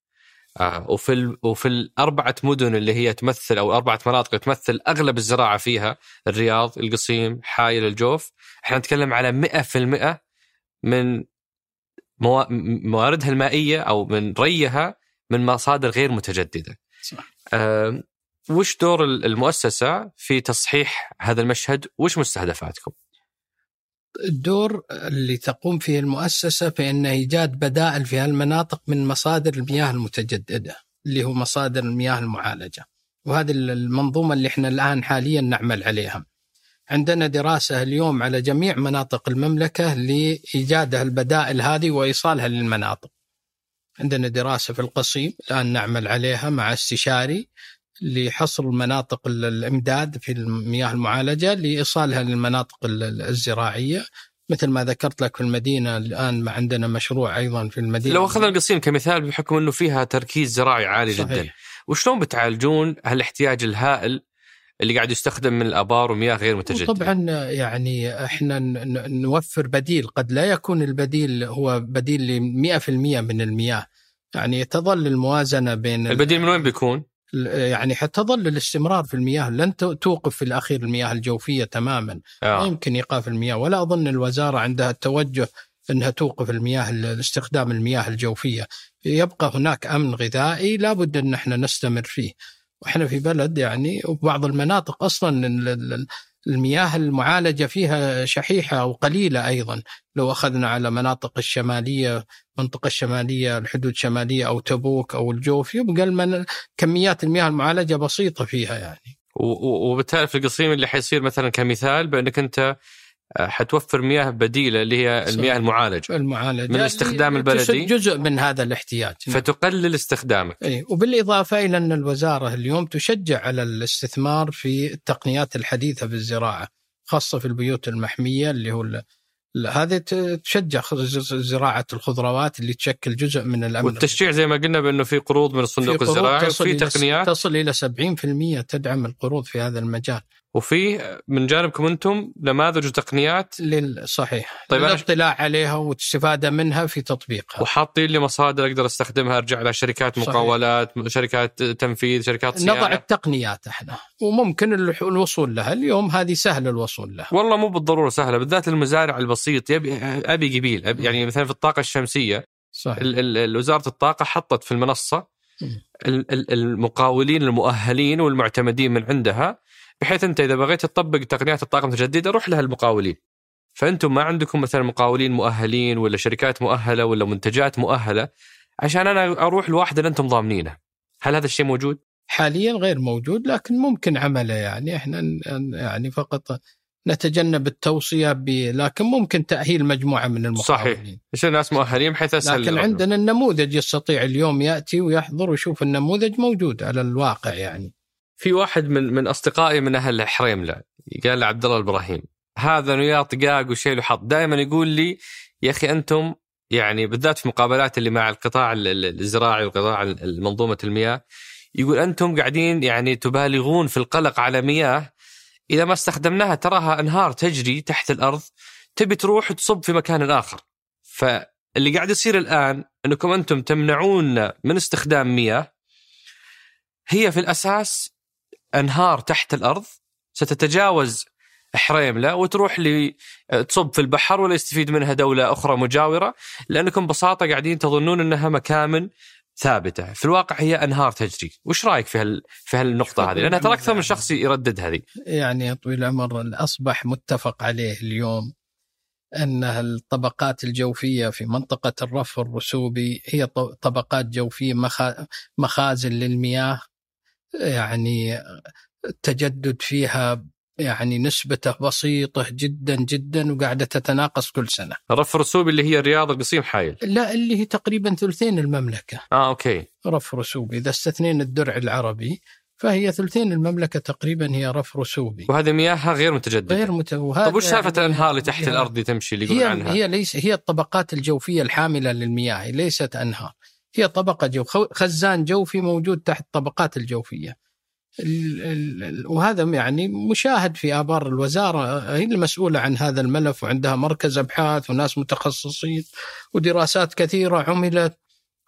أه، وفي ال... وفي الأربعة مدن اللي هي تمثل أو أربعة مناطق تمثل أغلب الزراعة فيها الرياض، القصيم، حايل، الجوف، إحنا نتكلم على 100% من موا... مواردها المائية أو من ريها من مصادر غير متجددة. صح. أه، وش دور المؤسسة في تصحيح هذا المشهد وش مستهدفاتكم الدور اللي تقوم فيه المؤسسة في أن إيجاد بدائل في هالمناطق من مصادر المياه المتجددة اللي هو مصادر المياه المعالجة. وهذه المنظومة اللي إحنا الآن حاليا نعمل عليها. عندنا دراسة اليوم على جميع مناطق المملكة لإيجاد البدائل هذه وإيصالها للمناطق. عندنا دراسة في القصيم الآن نعمل عليها مع استشاري لحصر مناطق ال- الإمداد في المياه المعالجة لإيصالها للمناطق ال- ال- الزراعية. مثل ما ذكرت لك في المدينة الآن ما عندنا مشروع أيضا في المدينة. لو أخذنا القصيم كمثال بحكم أنه فيها تركيز زراعي عالي صحيح. جدا وشلون بتعالجون هالاحتياج الهائل اللي قاعد يستخدم من الآبار ومياه غير متجددة؟ طبعا يعني إحنا نوفر بديل. قد لا يكون البديل هو بديل ل 100% من المياه. يعني تظل الموازنة بين ال- البديل من وين بيكون؟ يعني حتظل الاستمرار في المياه لن توقف في الأخير المياه الجوفية تماما. ما آه. يمكن إيقاف المياه ولا أظن الوزارة عندها التوجه إنها توقف المياه استخدام المياه الجوفية. يبقى هناك أمن غذائي لابد أن إحنا نستمر فيه. وإحنا في بلد يعني وبعض المناطق أصلا المياه المعالجة فيها شحيحة أو قليلة أيضا. لو أخذنا على مناطق الشمالية المنطقة الشمالية الحدود الشمالية أو تبوك أو الجوف يبقى المن... كميات المياه المعالجة بسيطة فيها يعني. وبالتالي في القصيم اللي حيصير مثلا كمثال بأنك أنت آه، حتوفر مياه بديلة اللي هي المياه المعالجة المعالجة من الاستخدام البلدي. جزء من هذا الاحتياج. نعم. فتقلل استخدامك. اي وبالإضافة إلى أن الوزارة اليوم تشجع على الاستثمار في التقنيات الحديثة في الزراعه خاصة في البيوت المحمية اللي هو هذه تشجع زراعة الخضروات اللي تشكل جزء من الأمن. والتشجيع زي ما قلنا بأنه في قروض من الصندوق الزراعي وفي تقنيات. تصل إلى 70% تدعم القروض في هذا المجال. وفي من جانبكم أنتم نماذج وتقنيات صحيح. طيب الاطلاع عليها والاستفادة منها في تطبيقها. وحاطين لي مصادر أقدر أستخدمها أرجع لها شركات مقاولات صحيح. شركات تنفيذ شركات صيانة. نضع التقنيات إحنا وممكن الوصول لها. اليوم هذه سهل الوصول لها. والله مو بالضرورة سهلة بالذات المزارع البسيط. يبي أبي قبيل أبي يعني مثلا في الطاقة الشمسية صحيح. وزارة الطاقة حطت في المنصة المقاولين المؤهلين والمعتمدين من عندها بحيث أنت إذا بغيت تطبق تقنيات الطاقه المتجدده روح لها المقاولين. فأنتم ما عندكم مثلا مقاولين مؤهلين ولا شركات مؤهلة ولا منتجات مؤهلة عشان أنا أروح لواحد اللي أنتم ضامنينه. هل هذا الشيء موجود؟ حاليا غير موجود لكن ممكن عمله يعني. إحنا يعني فقط نتجنب التوصية ب لكن ممكن تأهيل مجموعة من المقاولين. صحيح. يصير ناس مؤهلين بحيث أسهل لكن عندنا النموذج يستطيع اليوم يأتي ويحضر ويشوف النموذج موجود على الواقع يعني. في واحد من من أصدقائي من أهل حريملة قال عبد الله الابراهيم هذا نياه طقاق وشيل وحط. دائما يقول لي يا أخي أنتم يعني بالذات في مقابلات اللي مع القطاع الزراعي وقطاع منظومة المياه يقول أنتم قاعدين يعني تبالغون في القلق على مياه إذا ما استخدمناها تراها أنهار تجري تحت الأرض تبي تروح تصب في مكان آخر. فاللي قاعد يصير الآن أنكم أنتم تمنعون من استخدام مياه هي في الأساس أنهار تحت الأرض ستتجاوز حريمله وتروح لي تصب في البحر ولا يستفيد منها دولة أخرى مجاورة لأنكم ببساطة قاعدين تظنون أنها مكامن ثابتة، في الواقع هي أنهار تجري، وش رأيك في هال في هالنقطة هذه؟ لانها ترى أكثر من شخص يردد هذه. يعني يا طويل العمر أصبح متفق عليه اليوم أن الطبقات الجوفية في منطقة الرف الرسوبي هي طبقات جوفية مخازن للمياه يعني التجدد فيها يعني نسبته بسيطة جدا جدا وقاعدة تتناقص كل سنة. رف رسوبي اللي هي الرياض القصيم حايل. لا اللي هي تقريبا ثلثين المملكة. آه أوكي. رف رسوبي إذا استثنينا الدرع العربي فهي ثلثين المملكة تقريبا هي رف رسوبي وهذه مياهها غير متجددة. غير مت... طيب وش سالفة الأنهار اللي تحت الأرض اللي تمشي اللي هي عنها؟ هي ليس هي الطبقات الجوفية الحاملة للمياه ليست أنهار هي طبقة جو. خزان جوفي موجود تحت الطبقات الجوفية. وهذا يعني مشاهد في آبار الوزارة. هي المسؤولة عن هذا الملف وعندها مركز أبحاث وناس متخصصين ودراسات كثيرة عملت.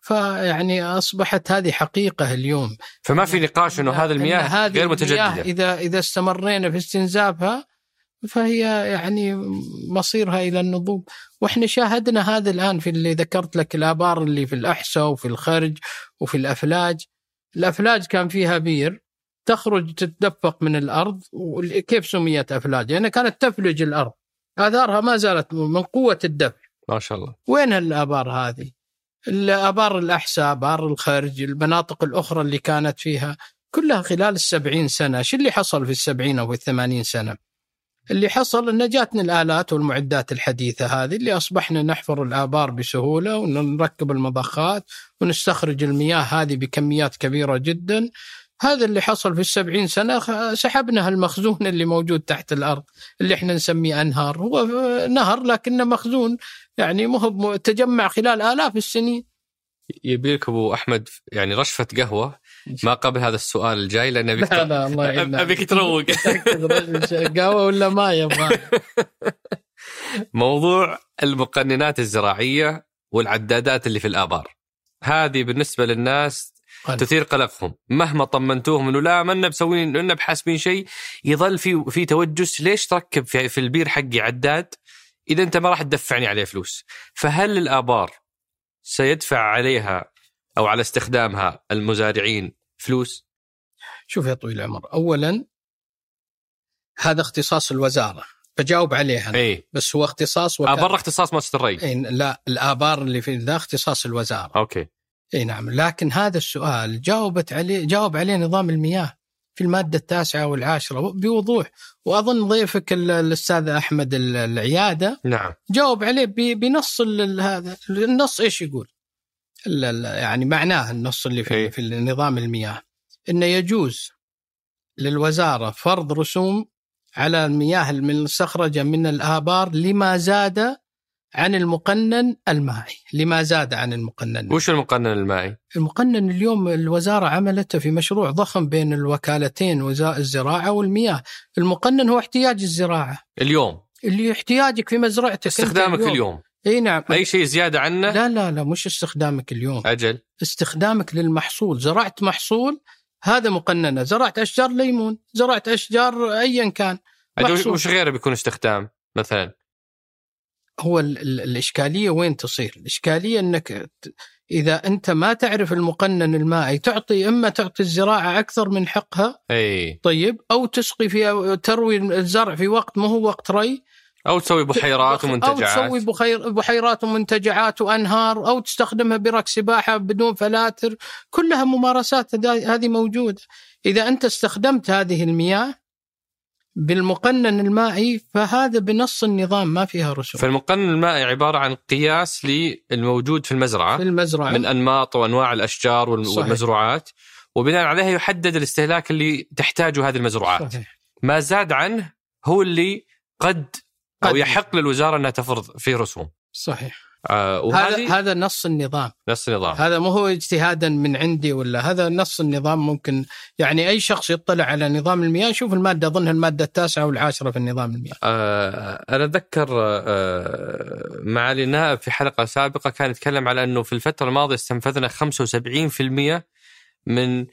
فيعني أصبحت هذه حقيقة اليوم. فما في نقاش أنه هذه المياه هذه غير متجددة. إذا إذا استمرينا في استنزافها فهي يعني مصيرها إلى النضوب وإحنا شاهدنا هذا الآن في اللي ذكرت لك الآبار اللي في الأحساء وفي الخرج وفي الأفلاج. الأفلاج كان فيها بير تخرج تتدفق من الأرض. وكيف سميت أفلاج؟ يعني كانت تفلج الأرض. آثارها ما زالت من قوة الدفع. ما شاء الله. وين الآبار هذه؟ الآبار الأحساء، آبار الخرج، المناطق الأخرى اللي كانت فيها كلها خلال السبعين سنة، شو اللي حصل في السبعين أو في الثمانين سنة؟ اللي حصل إن جاتنا الآلات والمعدات الحديثة هذه اللي أصبحنا نحفر الآبار بسهولة ونركب المضخات ونستخرج المياه هذه بكميات كبيرة جدا. هذا اللي حصل في السبعين سنة سحبنا المخزون اللي موجود تحت الأرض اللي إحنا نسميه أنهار. هو نهر لكنه مخزون يعني مو تجمع خلال آلاف السنين. يبيلك أبو أحمد يعني رشفة قهوة ما قبل هذا السؤال الجاي لأن أبيك لا لا الله أبيك تروق [laughs] قهوة ولا ما يبغى؟ [laughs] موضوع المقننات الزراعية والعدادات اللي في الآبار. هذه بالنسبة للناس قلق. تثير قلقهم. مهما طمنتوهم إنه لا ما بسوي إنه بحاسبين شيء يظل في في توجس. ليش تركب في, في البير حقي عداد إذا أنت ما راح تدفعني عليه فلوس؟ فهل الآبار سيدفع عليها أو على استخدامها المزارعين فلوس؟ شوف يا طويل العمر اولا هذا اختصاص الوزارة بجاوب عليه أنا اي بس هو اختصاص آه، برا اختصاص مؤسسه الري إيه لا الآبار اللي في ذا اختصاص الوزارة. okay. اي نعم لكن هذا السؤال جاوبت عليه جاوب عليه نظام المياه في المادة التاسعة والعاشرة بوضوح. وأظن ضيفك ال- الأستاذ أحمد ال- العيادة نعم. جاوب عليه بنص هذا النص إيش يقول؟ يعني معناه النص اللي إيه. في في نظام المياه إنه يجوز للوزارة فرض رسوم على المياه المستخرجة من الآبار لما زاد عن المقنن المائي، لما زاد عن المقنن وش المقنن المائي؟ المقنن اليوم الوزارة عملته في مشروع ضخم بين الوكالتين وزارة الزراعة والمياه. المقنن هو احتياج الزراعة. اليوم؟ اللي احتياجك في مزرعتك استخدامك اليوم. إي نعم. أي شيء زيادة عنه؟ لا لا لا مش استخدامك اليوم. أجل. استخدامك للمحصول. زرعت محصول هذا مقننة. زرعت أشجار ليمون زرعت أشجار أيا كان. محصول. وش غيره بيكون استخدام مثلا؟ هو ال ال الإشكالية وين تصير؟ الإشكالية أنك ت- إذا أنت ما تعرف المقنن المائي تعطي إما تعطي الزراعة أكثر من حقها إي. طيب أو تسقي في تروي الزرع في وقت ما هو وقت ري أو تسوي بحيرات أو ومنتجعات. تسوي بخير بحيرات ومنتجعات وأنهار أو تستخدمها برك سباحة بدون فلاتر. كلها ممارسات هذه موجودة. إذا أنت استخدمت هذه المياه بالمقنن المائي فهذا بنص النظام ما فيها رسوم. فالمقنن المائي عبارة عن قياس للموجود في المزرعة في المزرعة. من الأشجار وال- صحيح. والمزروعات. وبناء عليها يحدد الاستهلاك اللي تحتاجه هذه المزروعات. صحيح. ما زاد عنه هو اللي قد أو. يحق للوزارة أنها تفرض فيه رسوم. صحيح. آه هذا هذا نص النظام. نفس النظام. هذا مو هو اجتهادا من عندي ولا هذا نص النظام ممكن يعني أي شخص يطلع على نظام المياه يشوف المادة اظنها المادة التاسعة والعاشرة في النظام المياه. آه أنا أتذكر آه معالي النائب في حلقة سابقة كان يتكلم على أنه في الفترة الماضية استنفذنا 75% من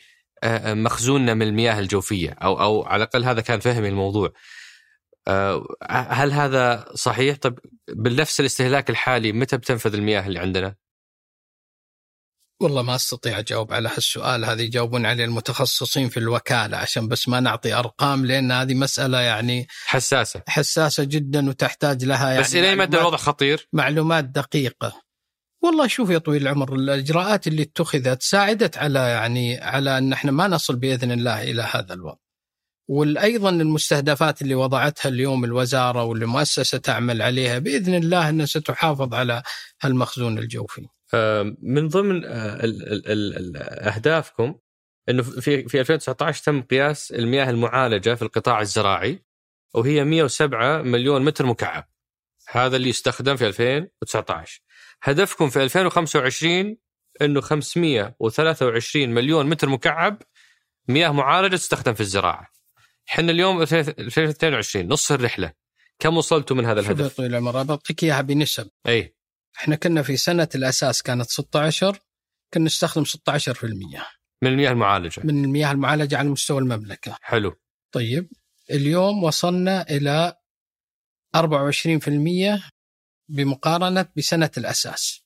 آه مخزوننا من المياه الجوفية أو أو على الأقل هذا كان فهمي الموضوع. آه هل هذا صحيح؟ طيب بنفس الاستهلاك الحالي متى بتنفذ المياه اللي عندنا؟ والله ما أستطيع أجاوب على هالسؤال هذه يجاوبون عليه المتخصصين في الوكالة عشان بس ما نعطي أرقام لأن هذه مسألة يعني حساسة حساسة جدا وتحتاج لها يعني بس إلى مدى الوضع خطير؟ معلومات دقيقة والله شوف يا طويل العمر الإجراءات اللي اتخذت ساعدت على يعني على أن إحنا ما نصل بإذن الله إلى هذا الوضع وأيضا المستهدفات اللي وضعتها اليوم الوزارة واللي المؤسسة تعمل عليها بإذن الله أنها ستحافظ على المخزون الجوفي. آه، من ضمن آه، أهدافكم إنه في في 2019 تم قياس المياه المعالجة في القطاع الزراعي وهي 107 مليون متر مكعب. هذا اللي يستخدم في 2019 هدفكم في 2025 إنه 523 مليون متر مكعب مياه معالجة تستخدم في الزراعة. إحنا اليوم 2022 نص الرحلة. كم وصلتوا من هذا شوف الهدف؟ طويل العمر بعطيك إياها بنسب. أي. إحنا كنا في سنة الأساس كانت 16 كنا نستخدم 16% من المياه المعالجة. من المياه المعالجة على مستوى المملكة. حلو. طيب اليوم وصلنا إلى 24% بمقارنة بسنة الأساس.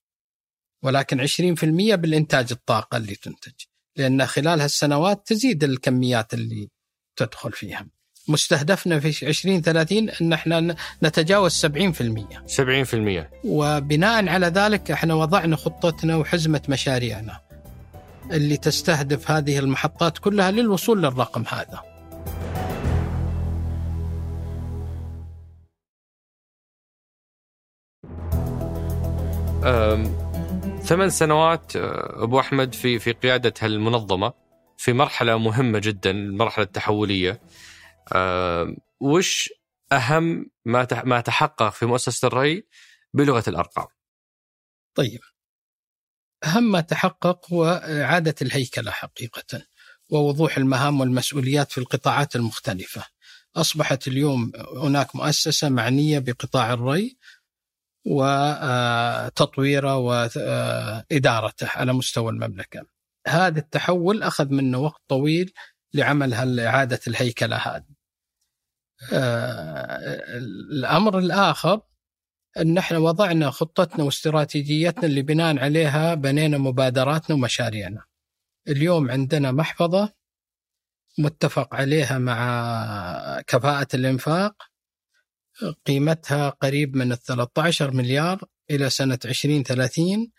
ولكن 20% بالإنتاج الطاقة اللي تنتج. لأن خلال هالسنوات تزيد الكميات اللي تدخل فيها. مستهدفنا في 2030 أن إحنا نتجاوز 70% 70% وبناء على ذلك إحنا وضعنا خطتنا وحزمة مشاريعنا اللي تستهدف هذه المحطات كلها للوصول للرقم هذا. ثمان سنوات أبو أحمد في في قياده هالمنظمه في مرحلة مهمة جدا المرحلة التحولية. أم، وش أهم ما ما تحقق في مؤسسة الري بلغة الأرقام؟ طيب. أهم ما تحقق هو إعادة الهيكلة حقيقة ووضوح المهام والمسؤوليات في القطاعات المختلفة. أصبحت اليوم هناك مؤسسة معنية بقطاع الري وتطويره وإدارته على مستوى المملكة. هذا التحول أخذ منا وقت طويل لعمل إعادة الهيكلة هذه. آه، الأمر الآخر أن إحنا وضعنا خطتنا واستراتيجيتنا اللي بناء عليها بنينا مبادراتنا ومشاريعنا. اليوم عندنا محفظة متفق عليها مع كفاءة الإنفاق. قيمتها قريب من ال 13 مليار إلى سنة 2030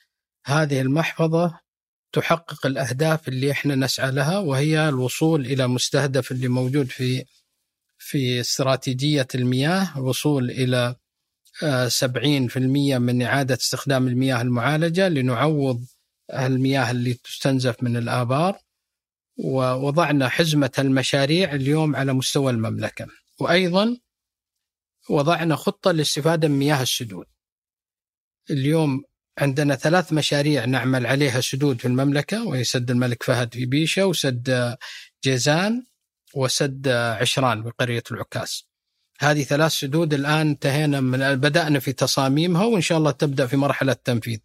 هذه المحفظة تحقق الأهداف اللي إحنا نسعى لها وهي الوصول إلى مستهدف اللي موجود في في استراتيجية المياه الوصول إلى 70% من إعادة استخدام المياه المعالجة لنعوض المياه اللي تستنزف من الآبار. ووضعنا حزمة المشاريع اليوم على مستوى المملكة. وأيضا وضعنا خطة للاستفادة من مياه السدود. اليوم عندنا ثلاث مشاريع نعمل عليها سدود في المملكة وهي سد الملك فهد في بيشة وسد جيزان وسد عشران بقرية العكاز هذه ثلاث سدود الآن انتهينا من بدأنا في تصاميمها وإن شاء الله تبدأ في مرحلة التنفيذ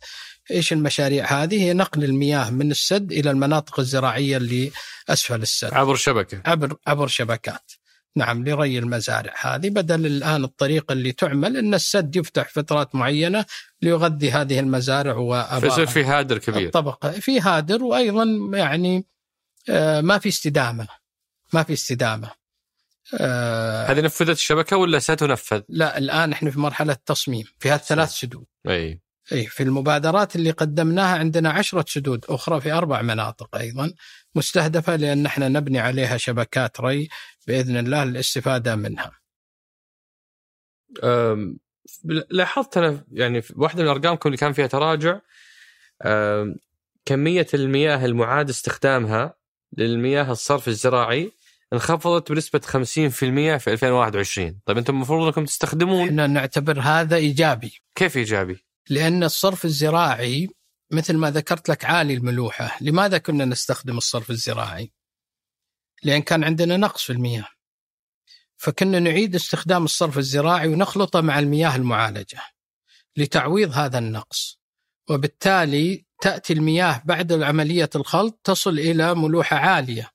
إيش المشاريع هذه؟ هي نقل المياه من السد إلى المناطق الزراعية اللي اسفل السد. عبر شبكة. عبر عبر شبكات. نعم لري المزارع هذه بدل الآن الطريقة اللي تعمل إن السد يفتح فترات معينة ليغذي هذه المزارع. فيصير في هادر كبير. الطبقه في هادر وأيضا يعني آه، ما في استدامة. ما في استدامة. آه هذه نفذت الشبكة ولا ستنفذ؟ لا الآن إحنا في مرحلة تصميم في الثلاث سدود. أي اي في المبادرات اللي قدمناها عندنا عشرة سدود أخرى في أربع مناطق أيضا مستهدفة لأن إحنا نبني عليها شبكات ري بإذن الله للاستفادة منها. لاحظت أنا يعني واحدة من أرقامكم اللي كان فيها تراجع كمية المياه المعاد استخدامها للمياه الصرف الزراعي انخفضت بنسبة 50% في 2021 طيب أنتم المفروض أنكم تستخدمون إحنا نعتبر هذا إيجابي. كيف إيجابي؟ لأن الصرف الزراعي مثل ما ذكرت لك عالي الملوحة. لماذا كنا نستخدم الصرف الزراعي؟ لأن كان عندنا نقص في المياه. فكنا نعيد استخدام الصرف الزراعي ونخلطه مع المياه المعالجة لتعويض هذا النقص. وبالتالي تأتي المياه بعد عملية الخلط تصل إلى ملوحة عالية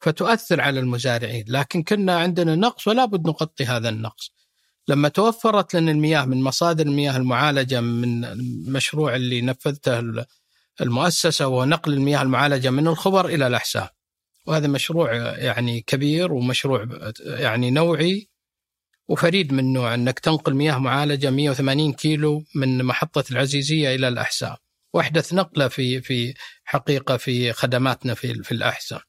فتؤثر على المزارعين. لكن كنا عندنا نقص ولا بد نغطي هذا النقص. لما توفرت لنا المياه من مصادر المياه المعالجة من المشروع اللي نفذته المؤسسة ونقل المياه المعالجة من الخبر إلى الأحساء وهذا مشروع يعني كبير ومشروع يعني نوعي وفريد من نوع أنك تنقل مياه معالجة 180 كيلو من محطة العزيزية إلى الأحساء وأحدث نقلة في في حقيقة في خدماتنا في في الأحساء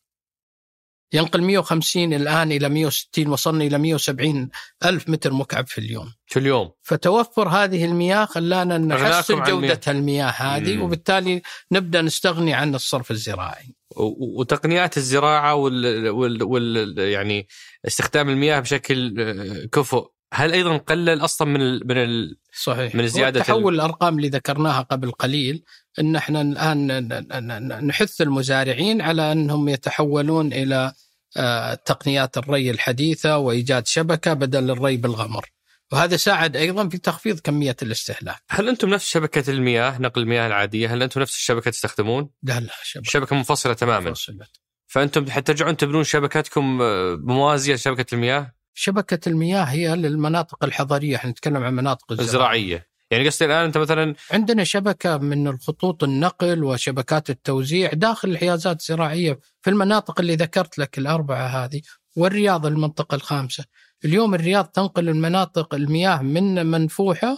ينقل 150 الآن إلى 160 وصلنا إلى 170 ألف متر مكعب في اليوم. في اليوم. فتوفر هذه المياه خلانا نحسن جودة المياه. هذه مم. وبالتالي نبدأ نستغني عن الصرف الزراعي. وتقنيات الزراعة وال, وال... وال... يعني استخدام المياه بشكل آه، كفؤ. هل أيضا قلل أصلا من ال من ال صحيح. من زيادة تحول الأرقام اللي ذكرناها قبل قليل إن إحنا الآن نحث المزارعين على أنهم يتحولون إلى آه، تقنيات الري الحديثة وإيجاد شبكة بدل الري بالغمر. وهذا ساعد أيضا في تخفيض كمية الاستهلاك. هل أنتم نفس شبكة المياه نقل المياه العادية؟ هل أنتم نفس الشبكة تستخدمون؟ لا لا شبكة, شبكة منفصلة تماما. منفصلة. فأنتم حترجعون تبنون شبكاتكم آه، موازية لشبكة المياه؟ شبكة المياه هي للمناطق الحضرية، إحنا نتكلم عن مناطق الزراعية. الزراعية. يعني قصدي الآن أنت مثلا عندنا شبكة من الخطوط النقل وشبكات التوزيع داخل الحيازات الزراعية في المناطق اللي ذكرت لك الأربعة هذه والرياض المنطقة الخامسة. اليوم الرياض تنقل المناطق المياه من منفوحة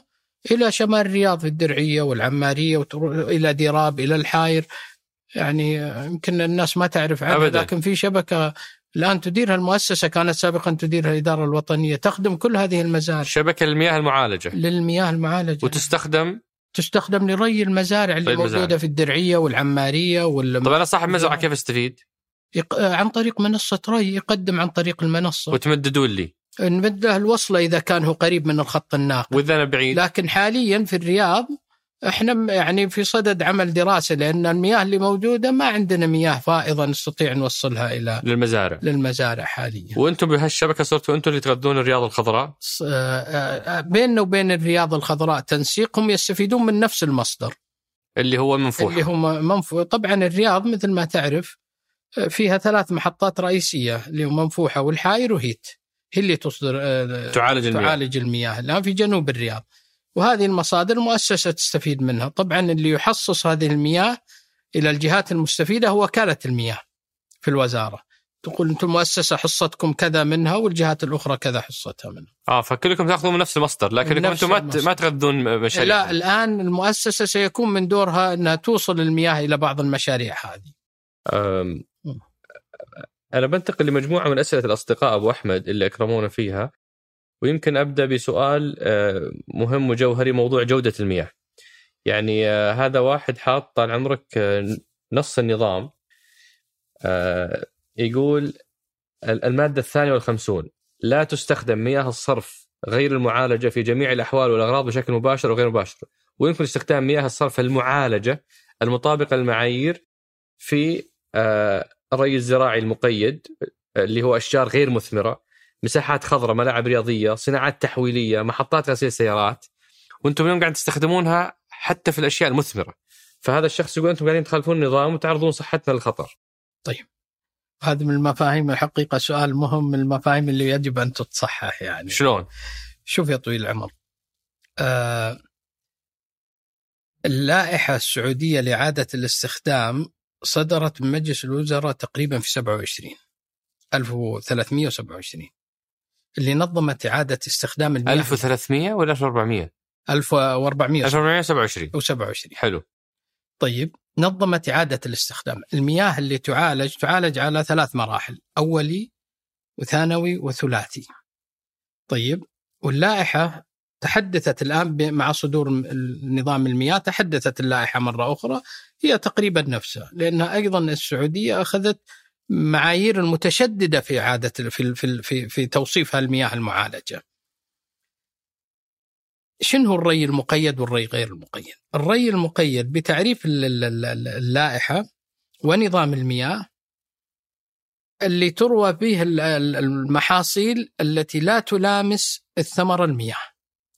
إلى شمال الرياض في الدرعية والعمارية إلى ديراب إلى الحاير يعني يمكن الناس ما تعرف عنها لكن في شبكة الآن تديرها المؤسسة كانت سابقا تديرها الإدارة الوطنية. تخدم كل هذه المزارع. شبكة المياه المعالجة. للمياه المعالجة. وتستخدم؟ تستخدم لري المزارع اللي موجودة المزارع. في الدرعية والعمارية وال... طب أنا صاحب مزرعة كيف استفيد؟ يق... عن طريق منصة ري يقدم عن طريق المنصة. وتمددون لي. نمد له الوصلة إذا كان هو قريب من الخط الناقل وإذا أنا بعيد. لكن حاليا في الرياض إحنا يعني في صدد عمل دراسة لأن المياه اللي موجودة ما عندنا مياه فائضة نستطيع نوصلها إلى للمزارع. للمزارع حاليا. وأنتم بهالشبكة صرتوا أنتم اللي تغذون الرياض الخضراء؟ آه، آه، بيننا وبين الرياض الخضراء تنسيق هم يستفيدون من نفس المصدر. اللي هو منفوح اللي هو منفوح طبعا الرياض مثل ما تعرف آه، فيها ثلاث محطات رئيسية اللي هو منفوحة والحاير وهيت. هي اللي تصدر تعالج المياه. تعالج المياه. الآن في جنوب الرياض. وهذه المصادر المؤسسة تستفيد منها. طبعا اللي يحصص هذه المياه إلى الجهات المستفيدة هو وكالة المياه في الوزارة. تقول أنتم مؤسسة حصتكم كذا منها والجهات الأخرى كذا حصتها منها. آه فكلكم تأخذون من نفس المصدر لكن أنتم ما ما تغذون مشاريع لا الآن المؤسسة سيكون من دورها أنها توصل المياه إلى بعض المشاريع هذه. أنا بنتقل لمجموعة من أسئلة الأصدقاء أبو أحمد اللي أكرمونا فيها. ويمكن أبدأ بسؤال آه، مهم وجوهري موضوع جودة المياه. يعني آه، هذا واحد حاط طال عمرك آه، نص النظام يقول المادة الثانية والخمسون. لا تستخدم مياه الصرف غير المعالجة في جميع الأحوال والأغراض بشكل مباشر وغير مباشر. ويمكن استخدام مياه الصرف المعالجة المطابقة للمعايير في الري الزراعي المقيد اللي هو أشجار غير مثمرة مساحات خضراء ملاعب رياضية صناعات تحويلية محطات غسيل سيارات وأنتم اليوم قاعد تستخدمونها حتى في الأشياء المثمرة. فهذا الشخص يقول أنتم قاعدين تخالفون النظام وتعرضون صحتنا للخطر. طيب. هذا من المفاهيم الحقيقة سؤال مهم من المفاهيم اللي يجب أن تتصحح يعني. شلون؟ شوف يا طويل العمر. آه اللائحة السعودية لإعادة الاستخدام صدرت من مجلس الوزراء تقريبا في 27 1327 اللي نظمت إعادة استخدام المياه. 1300 ولا 1400 1400 1427 و27 حلو. طيب نظمت إعادة الاستخدام. المياه اللي تعالج تعالج على ثلاث مراحل أولي وثانوي وثلاثي. طيب واللائحة تحدثت الآن مع صدور نظام المياه تحدثت اللائحة مرة أخرى هي تقريبا نفسها لأنها أيضا السعودية أخذت معايير المتشددة في إعادة في, في, في, في توصيفها المياه المعالجة شنو الري المقيد والري غير المقيد؟ الري المقيد بتعريف اللائحة ونظام المياه اللي تروى به المحاصيل التي لا تلامس الثمره المياه.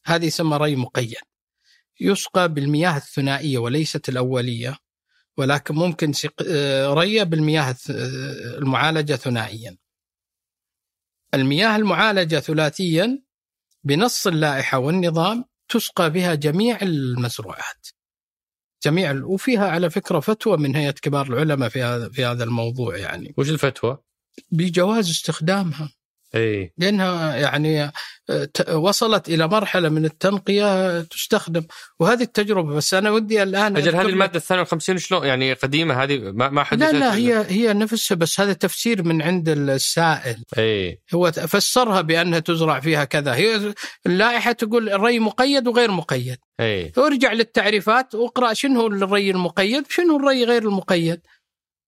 هذه يسمى ري مقيد. يسقى بالمياه الثنائية وليست الأولية ولكن ممكن ري بالمياه المعالجة ثنائيا. المياه المعالجة ثلاثيا بنص اللائحة والنظام تسقى بها جميع المزروعات جميع وفيها على فكرة فتوى من هيئة كبار العلماء في هذا في هذا الموضوع يعني وش الفتوى؟ بجواز استخدامها إي. لأنها يعني آه، وصلت إلى مرحلة من التنقية تستخدم. وهذه التجربة بس أنا ودي الآن أجل هذه المادة الثانية والخمسين شلون؟ يعني قديمة هذه ما ما حدثت لا لا هي هي نفسها بس هذا تفسير من عند السائل. إي. هو فسرها بأنها تزرع فيها كذا. هي اللائحة تقول الري مقيد وغير مقيد. إي. ارجع للتعريفات واقرا شنو الري المقيد شنو الري غير المقيد.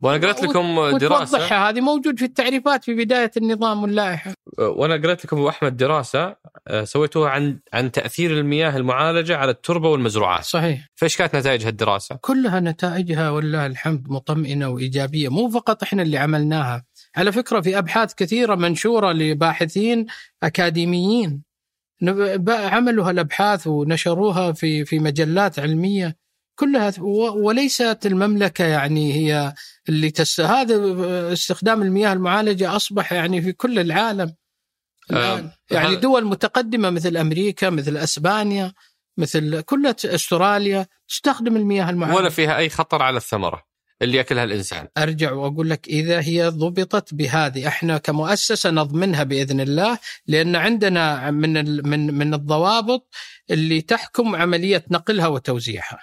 وأنا قرأت لكم دراسة. هذه موجود في التعريفات في بداية النظام واللائحة. وأنا قرأت لكم أبو أحمد دراسة آه، سويتوها عن عن تأثير المياه المعالجة على التربة والمزروعات. صحيح. فإيش كانت نتائج هالدراسة؟ كلها نتائجها والله الحمد مطمئنة وإيجابية. مو فقط إحنا اللي عملناها. على فكرة في أبحاث كثيرة منشورة لباحثين أكاديميين. عملوا هالأبحاث ونشروها في في مجلات علمية. كلها وليست المملكة يعني هي اللي تس هذا استخدام المياه المعالجة أصبح يعني في كل العالم الآن. آه يعني دول متقدمة مثل أمريكا مثل أسبانيا مثل كل أستراليا تستخدم المياه المعالجة. ولا فيها أي خطر على الثمرة اللي يأكلها الإنسان. أرجع وأقول لك إذا هي ضبطت بهذه إحنا كمؤسسة نضمنها بإذن الله لأن عندنا من من من الضوابط اللي تحكم عملية نقلها وتوزيعها.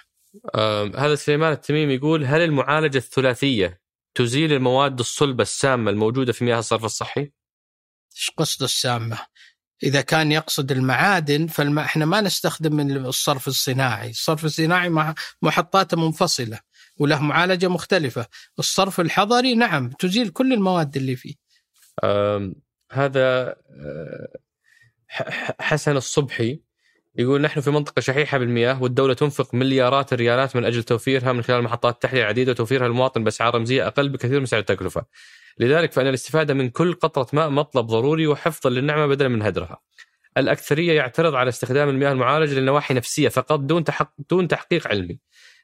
هذا سليمان التميم يقول هل المعالجة الثلاثية تزيل المواد الصلبة السامة الموجودة في مياه الصرف الصحي؟ إيش قصد السامة؟ إذا كان يقصد المعادن فالما إحنا ما نستخدم من الصرف الصناعي، الصرف الصناعي محطاته منفصلة وله معالجة مختلفة، الصرف الحضري نعم تزيل كل المواد اللي فيه. هذا آه، حسن الصبحي يقول نحن في منطقة شحيحة بالمياه والدولة تنفق مليارات الريالات من أجل توفيرها من خلال محطات تحلية عديدة وتوفيرها للمواطن بأسعار رمزية أقل بكثير من سعر التكلفة. لذلك فإن الاستفادة من كل قطرة ماء مطلب ضروري وحفظا للنعمة بدلا من هدرها. الأكثرية يعترض على استخدام المياه المعالجة لنواحي نفسية فقط دون تحقق دون تحقيق علمي.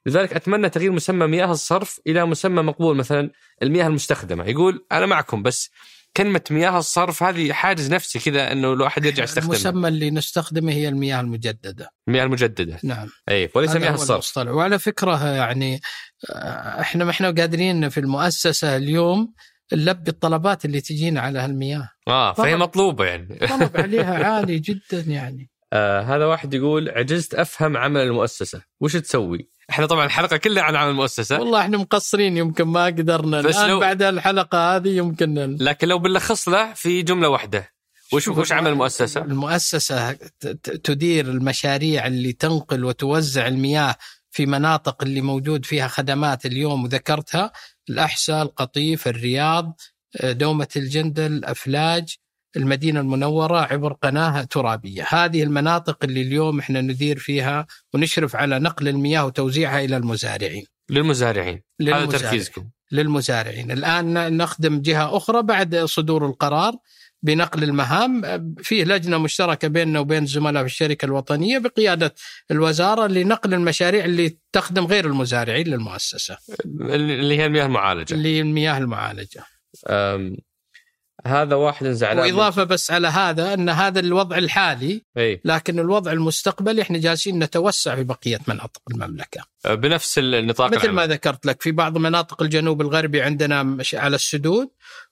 لذلك أتمنى تغيير مسمى مياه الصرف إلى مسمى مقبول مثلا المياه المستخدمة. يقول أنا معكم بس كلمة مياه الصرف هذه حاجز نفسي كذا إنه الواحد يرجع يستخدمها. المسمى اللي نستخدمه هي المياه المجددة. المياه المجددة. نعم. أي وليس مياه الصرف. وعلى فكرة يعني آه، إحنا ما إحنا قادرين في المؤسسة اليوم نلبي الطلبات اللي تجينا على هالمياه. آه فهي. مطلوبة يعني. طلب عليها [laughs] عالي جدا يعني. آه هذا واحد يقول عجزت أفهم عمل المؤسسة. وش تسوي؟ إحنا طبعا الحلقة كلها عن عمل المؤسسة. والله إحنا مقصرين يمكن ما قدرنا. بس الآن لو- بعد الحلقة هذه يمكن لكن لو بنلخص له في جملة واحدة. وش وش عمل المؤسسة؟ ت- تدير المشاريع اللي تنقل وتوزع المياه في مناطق اللي موجود فيها خدمات اليوم وذكرتها الأحساء القطيف الرياض آه، دومة الجندل أفلاج. المدينة المنورة عبر قناة ترابية. هذه المناطق اللي اليوم إحنا ندير فيها ونشرف على نقل المياه وتوزيعها إلى المزارعين. للمزارعين. هذا. تركيزكم. للمزارعين. الآن نخدم جهة أخرى بعد صدور القرار بنقل المهام. فيه لجنة مشتركة بيننا وبين الزملاء في الشركة الوطنية بقيادة الوزارة لنقل المشاريع اللي تخدم غير المزارعين للمؤسسة. اللي هي المياه المعالجة. اللي المياه المعالجة. أم هذا واحد زعلان وإضافة بس على هذا أن هذا الوضع الحالي اي لكن الوضع المستقبلي إحنا جالسين نتوسع في بقية مناطق المملكة. بنفس النطاق مثل ما العمل. ذكرت لك في بعض مناطق الجنوب الغربي عندنا مش- على السدود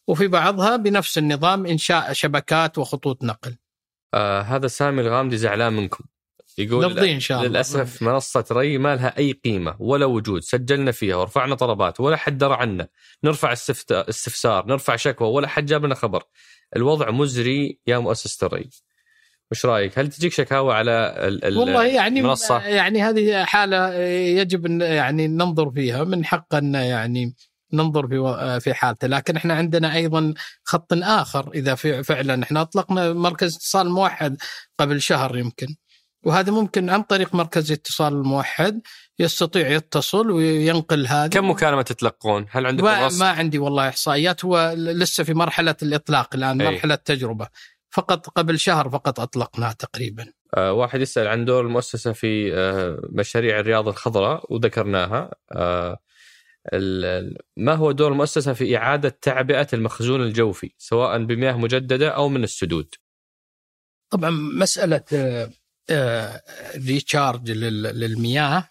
وفي بعضها بنفس النظام إنشاء شبكات وخطوط نقل. آه هذا سامي الغامدي زعلان منكم. يقول نفضي إن شاء الله. للأسف منصة ري ما لها أي قيمة ولا وجود. سجلنا فيها ورفعنا طلبات ولا حد درى عنا نرفع استفسار نرفع شكوى ولا حد جاب لنا خبر. الوضع مزري يا مؤسسه الري. وش رأيك؟ هل تجيك شكاوى على ال ال والله يعني المنصة؟ يعني هذه حالة يجب أن يعني ننظر فيها من حق أن يعني ننظر في في حالته. لكن إحنا عندنا أيضا خط آخر إذا في فعلا إحنا أطلقنا مركز اتصال موحد قبل شهر يمكن. وهذا ممكن عن طريق مركز الاتصال الموحد يستطيع يتصل وينقل هذا كم مكالمة تتلقون؟ هل عندكم رصد؟ ما عندي والله إحصائيات هو لسه في مرحلة الإطلاق الآن أي. مرحلة تجربه فقط قبل شهر فقط اطلقناه تقريبا آه واحد يسأل عن دور المؤسسة في آه مشاريع الرياض الخضراء وذكرناها آه ما هو دور المؤسسة في إعادة تعبئة المخزون الجوفي سواء بمياه مجددة أو من السدود؟ طبعا مسألة آه، ريتشارج لل- للمياه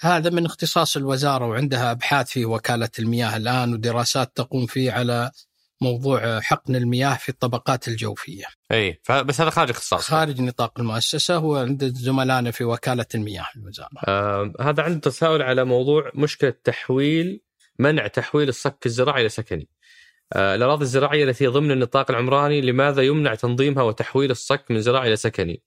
هذا من اختصاص الوزارة وعندها أبحاث في وكالة المياه الآن ودراسات تقوم فيه على موضوع آه، حقن المياه في الطبقات الجوفية أي بس هذا خارج اختصاص خارج نطاق المؤسسة هو عند زملائنا في وكالة المياه الوزارة آه هذا عنده تساؤل على موضوع مشكلة تحويل منع تحويل الصك الزراعي إلى سكني. آه الأراضي الزراعية التي ضمن النطاق العمراني لماذا يمنع تنظيمها وتحويل الصك من زراعي إلى سكني؟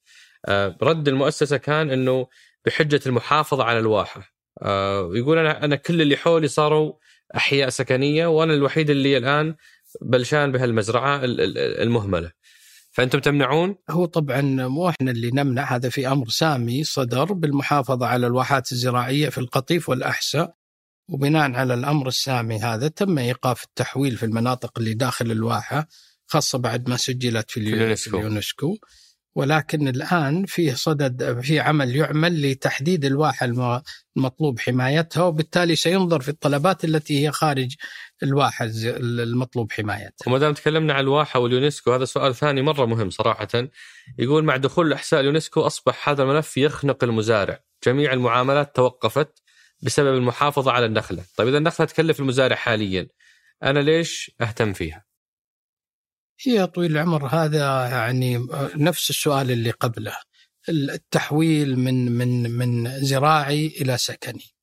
آه رد المؤسسة كان إنه بحجة المحافظة على الواحة. آه يقول أنا أنا كل اللي حولي صاروا أحياء سكنية وأنا الوحيد اللي الآن بلشان بهالمزرعة ال- ال- المهملة. فأنتم تمنعون؟ هو طبعا مو إحنا اللي نمنع هذا في أمر سامي صدر بالمحافظة على الواحات الزراعية في القطيف والأحساء وبناء على الأمر السامي هذا تم إيقاف التحويل في المناطق اللي داخل الواحة خاصة بعد ما سجلت في, اليو- اليونسكو. في اليونسكو ولكن الآن فيه صدد في عمل يعمل لتحديد الواحه الم- المطلوب حمايتها وبالتالي سينظر في الطلبات التي هي خارج الواحه المطلوب حمايتها. وما دام تكلمنا عن الواحه واليونسكو هذا سؤال ثاني مرة مهم صراحة يقول مع دخول الأحساء اليونسكو أصبح هذا الملف يخنق المزارع، جميع المعاملات توقفت بسبب المحافظة على النخلة، طيب إذا النخلة تكلف المزارع حاليا أنا ليش أهتم فيها؟ هي طويل العمر هذا يعني نفس السؤال اللي قبله التحويل من من من زراعي إلى سكني.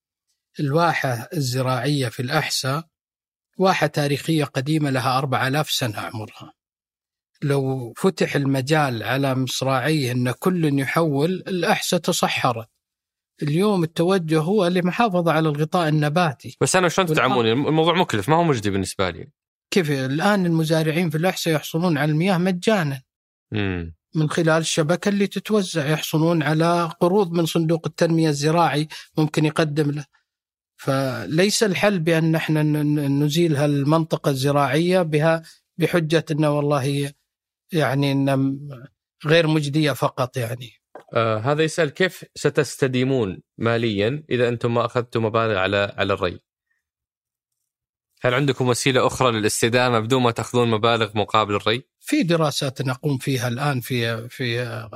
الواحة الزراعية في الأحساء واحة تاريخية قديمة لها 4000 سنة عمرها. لو فتح المجال على مصراعيه إن كل يحول الأحساء تصحرت. اليوم التوجه هو للمحافظه على الغطاء النباتي. بس أنا شلون تدعموني؟ الموضوع مكلف ما هو مجدي بالنسبة لي. كيف الآن المزارعين في الاحساء يحصلون على المياه مجانا. من خلال الشبكة اللي تتوزع يحصلون على قروض من صندوق التنمية الزراعي ممكن يقدم له فليس الحل بأن إحنا نزيل هالمنطقة الزراعية بها بحجة أنه والله هي يعني إن غير مجدية فقط يعني آه هذا يسأل كيف ستستديمون ماليا إذا أنتم ما أخذتم مبالغ على على الري؟ هل عندكم وسيلة أخرى للاستدامة بدون ما تأخذون مبالغ مقابل الري؟ في دراسات نقوم فيها الآن في في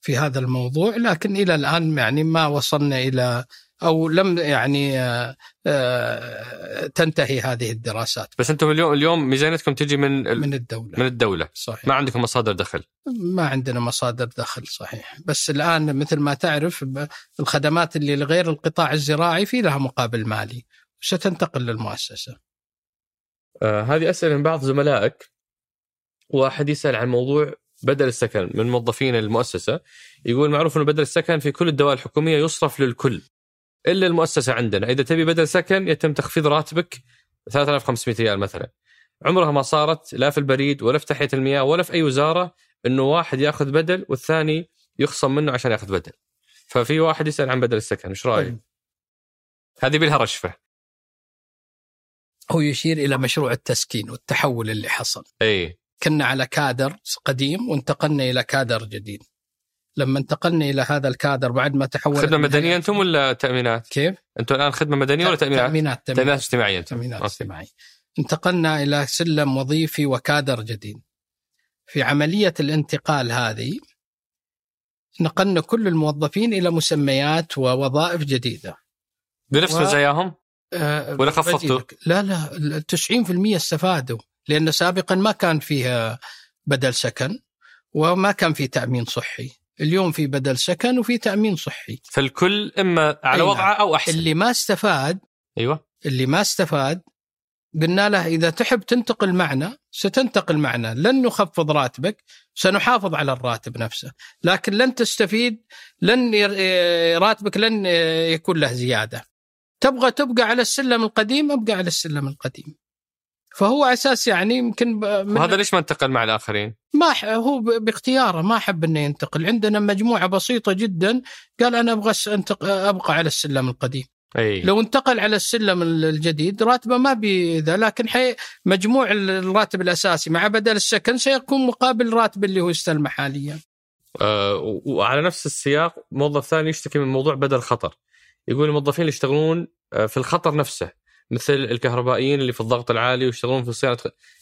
في هذا الموضوع لكن إلى الآن يعني ما وصلنا إلى أو لم يعني آه، آه، تنتهي هذه الدراسات. بس أنتم اليوم اليوم ميزانيتكم تجي من من الدولة. من الدولة. صحيح. ما عندكم مصادر دخل؟ ما عندنا مصادر دخل صحيح. بس الآن مثل ما تعرف الخدمات اللي لغير القطاع الزراعي في لها مقابل مالي ستنتقل للمؤسسة. آه هذه أسئلة من بعض زملائك. واحد يسأل عن موضوع بدل السكن من موظفين المؤسسة. يقول معروف إنه بدل السكن في كل الدوائر الحكومية يصرف للكل إلا المؤسسة عندنا. إذا تبي بدل سكن يتم تخفيض راتبك 3500 ريال مثلا. عمرها ما صارت لا في البريد ولا في تحية المياه ولا في أي وزارة إنه واحد يأخذ بدل والثاني يخصم منه عشان يأخذ بدل. ففي واحد يسأل عن بدل السكن إيش رايك؟ طيب. هذه بلها رشفه هو يشير إلى مشروع التسكين والتحول اللي حصل إي كنا على كادر قديم وانتقلنا إلى كادر جديد لما انتقلنا إلى هذا الكادر بعد ما تحول خدمة مدنية أنتم ولا تأمينات؟ كيف؟ أنتم الآن خدمة مدنية ولا تأمينات؟ تأمينات تأمينات اجتماعية okay. اجتماعية انتقلنا إلى سلم وظيفي وكادر جديد في عملية الانتقال هذه نقلنا كل الموظفين إلى مسميات ووظائف جديدة بنفس مزاياهم؟ أه، ولا خفضتوا؟ لا لا ال 90% استفادوا لأن سابقا ما كان فيها بدل سكن وما كان في تأمين صحي. اليوم في بدل سكن وفي تأمين صحي. فالكل إما على وضعه أو أحسن. اللي ما استفاد أيوه. اللي ما استفاد قلنا له إذا تحب تنتقل معنا ستنتقل معنا. لن نخفض راتبك سنحافظ على الراتب نفسه. لكن لن تستفيد لن ير- راتبك لن يكون له زيادة. تبغى تبقى على السلم القديم أبقى على السلم القديم فهو أساس يعني يمكن وهذا ليش ما انتقل مع الآخرين؟ ما ح- هو باختياره ما حب إنه ينتقل. عندنا مجموعة بسيطة جدا قال أنا أبغى أنتق- أبقى على السلم القديم أي. لو انتقل على السلم ال- الجديد راتبه ما بذا لكن حي مجموع ال- الراتب الأساسي مع بدل السكن سيكون مقابل الراتب اللي هو يستلمه حاليا. و- وعلى نفس السياق موظف ثاني يشتكي من موضوع بدل الخطر يقول الموظفين اللي يشتغلون آه، في الخطر نفسه مثل الكهربائيين اللي في الضغط العالي ويشتغلون في صيانة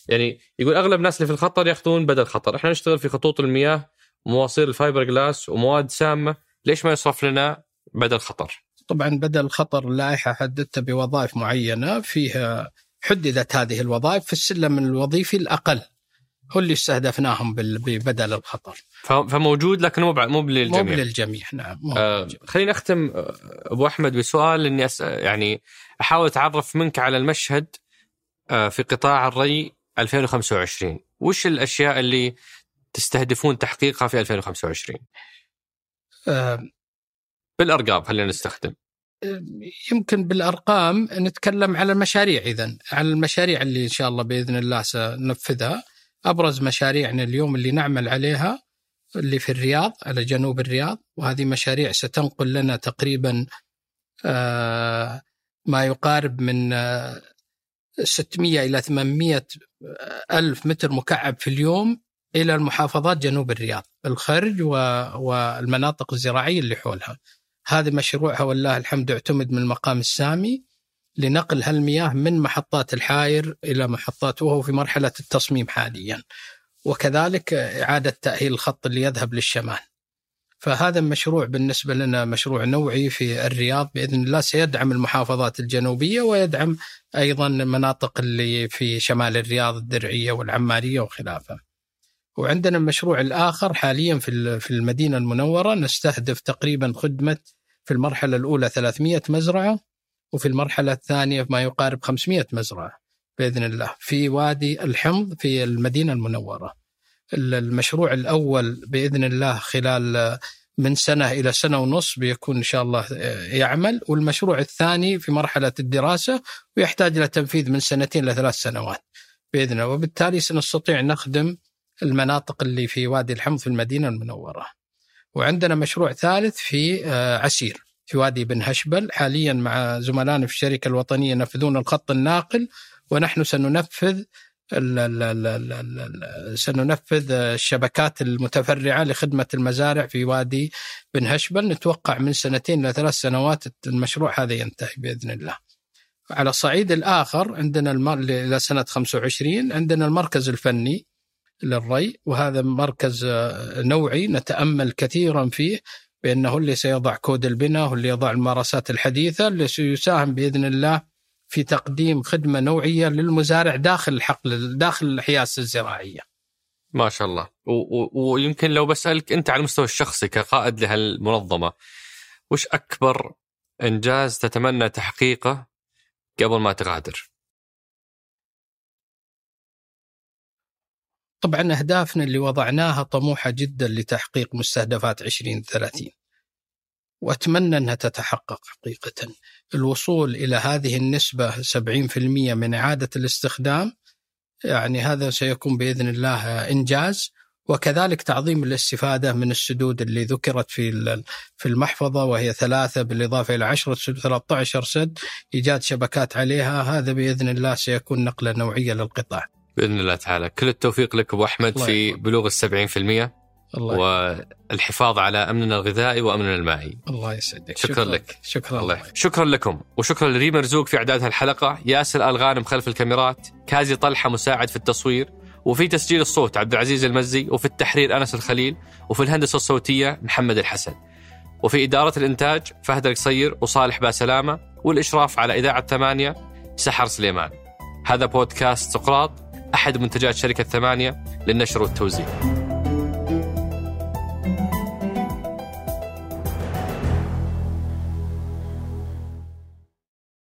يعني يقول أغلب الناس اللي في الخطر ياخذون بدل خطر. إحنا نشتغل في خطوط المياه ومواصير الفايبر جلاس ومواد سامة ليش ما يصرف لنا بدل خطر؟ طبعا بدل الخطر اللائحه حددتها بوظائف معينة فيها حددت هذه الوظائف في السلم الوظيفي الأقل. هو اللي استهدفناهم ببدل الخطر. فموجود لكن مو مو مو للجميع للجميع نعم مو آه للجميع. خليني أختم آه، أبو أحمد بسؤال إني أس... يعني أحاول أتعرف منك على المشهد آه في قطاع الري 2025 وش الأشياء اللي تستهدفون تحقيقها في 2025 آه، بالأرقام خلينا نستخدم. يمكن بالأرقام نتكلم على المشاريع اذا على المشاريع اللي إن شاء الله بإذن الله سننفذها. أبرز مشاريعنا اليوم اللي نعمل عليها اللي في الرياض على جنوب الرياض وهذه مشاريع ستنقل لنا تقريبا آه، ما يقارب من آه، 600 إلى 800 ألف متر مكعب في اليوم إلى المحافظات جنوب الرياض الخرج والمناطق الزراعية اللي حولها. هذا مشروعها والله الحمد يعتمد من المقام السامي. لنقل هالمياه من محطات الحاير إلى محطات وهو في مرحلة التصميم حاليا. وكذلك إعادة تأهيل الخط اللي يذهب للشمال. فهذا المشروع بالنسبة لنا مشروع نوعي في الرياض بإذن الله سيدعم المحافظات الجنوبية ويدعم أيضا المناطق اللي في شمال الرياض الدرعية والعمارية وخلافه. وعندنا المشروع الآخر حاليا في المدينة المنورة نستهدف تقريبا خدمة في المرحلة الأولى 300 مزرعة وفي المرحلة الثانية ما يقارب 500 مزرعة بإذن الله في وادي الحمض في المدينة المنورة. المشروع الأول بإذن الله خلال من سنة إلى سنة ونص بيكون إن شاء الله يعمل والمشروع الثاني في مرحلة الدراسة ويحتاج إلى تنفيذ من سنتين لثلاث سنوات بإذن الله وبالتالي سنستطيع نخدم المناطق اللي في وادي الحمض في المدينة المنورة. وعندنا مشروع ثالث في آه، عسير في وادي بن هشبل حاليا مع زملائنا في الشركة الوطنية ينفذون الخط الناقل ونحن سننفذ سننفذ الشبكات المتفرعة لخدمة المزارع في وادي بن هشبل نتوقع من سنتين لثلاث سنوات المشروع هذا ينتهي بإذن الله. على الصعيد الآخر عندنا المر... إلى سنة 25 عندنا المركز الفني للري وهذا مركز نوعي نتأمل كثيرا فيه بأنه اللي سيضع كود البناء هو اللي يضع الممارسات الحديثة اللي سيساهم بإذن الله في تقديم خدمة نوعية للمزارع داخل الحقل داخل الحياس الزراعية. ما شاء الله. ويمكن لو بسألك أنت على المستوى الشخصي كقائد لهالمنظمة وش أكبر إنجاز تتمنى تحقيقه قبل ما تغادر؟ طبعا أهدافنا اللي وضعناها طموحة جدا لتحقيق مستهدفات 2030 وأتمنى أنها تتحقق حقيقة. الوصول إلى هذه النسبة 70% من إعادة الاستخدام يعني هذا سيكون بإذن الله إنجاز. وكذلك تعظيم الاستفادة من السدود اللي ذكرت في في المحفظة وهي ثلاثة بالإضافة إلى 10 سدود 13 سد إيجاد شبكات عليها. هذا بإذن الله سيكون نقلة نوعية للقطاع. بإذن الله تعالى. كل التوفيق لك أبو أحمد الله في. بلوغ السبعين في المية الله والحفاظ على أمننا الغذائي وأمننا المائي. الله يسعدك. شكراً لك. شكرا. الله يحفظك. شكرا لكم. وشكرا لريم مرزوق في أعداد هالحلقة. ياسر الغانم خلف الكاميرات. كازي طلحة مساعد في التصوير. وفي تسجيل الصوت عبد العزيز المزي. وفي التحرير أنس الخليل. وفي الهندسة الصوتية محمد الحسن. وفي إدارة الإنتاج فهد القصير وصالح باسلامة. والإشراف على إذاعة ثمانية سحر سليمان. هذا بودكاست سقراط. أحد منتجات شركة ثمانية للنشر والتوزيع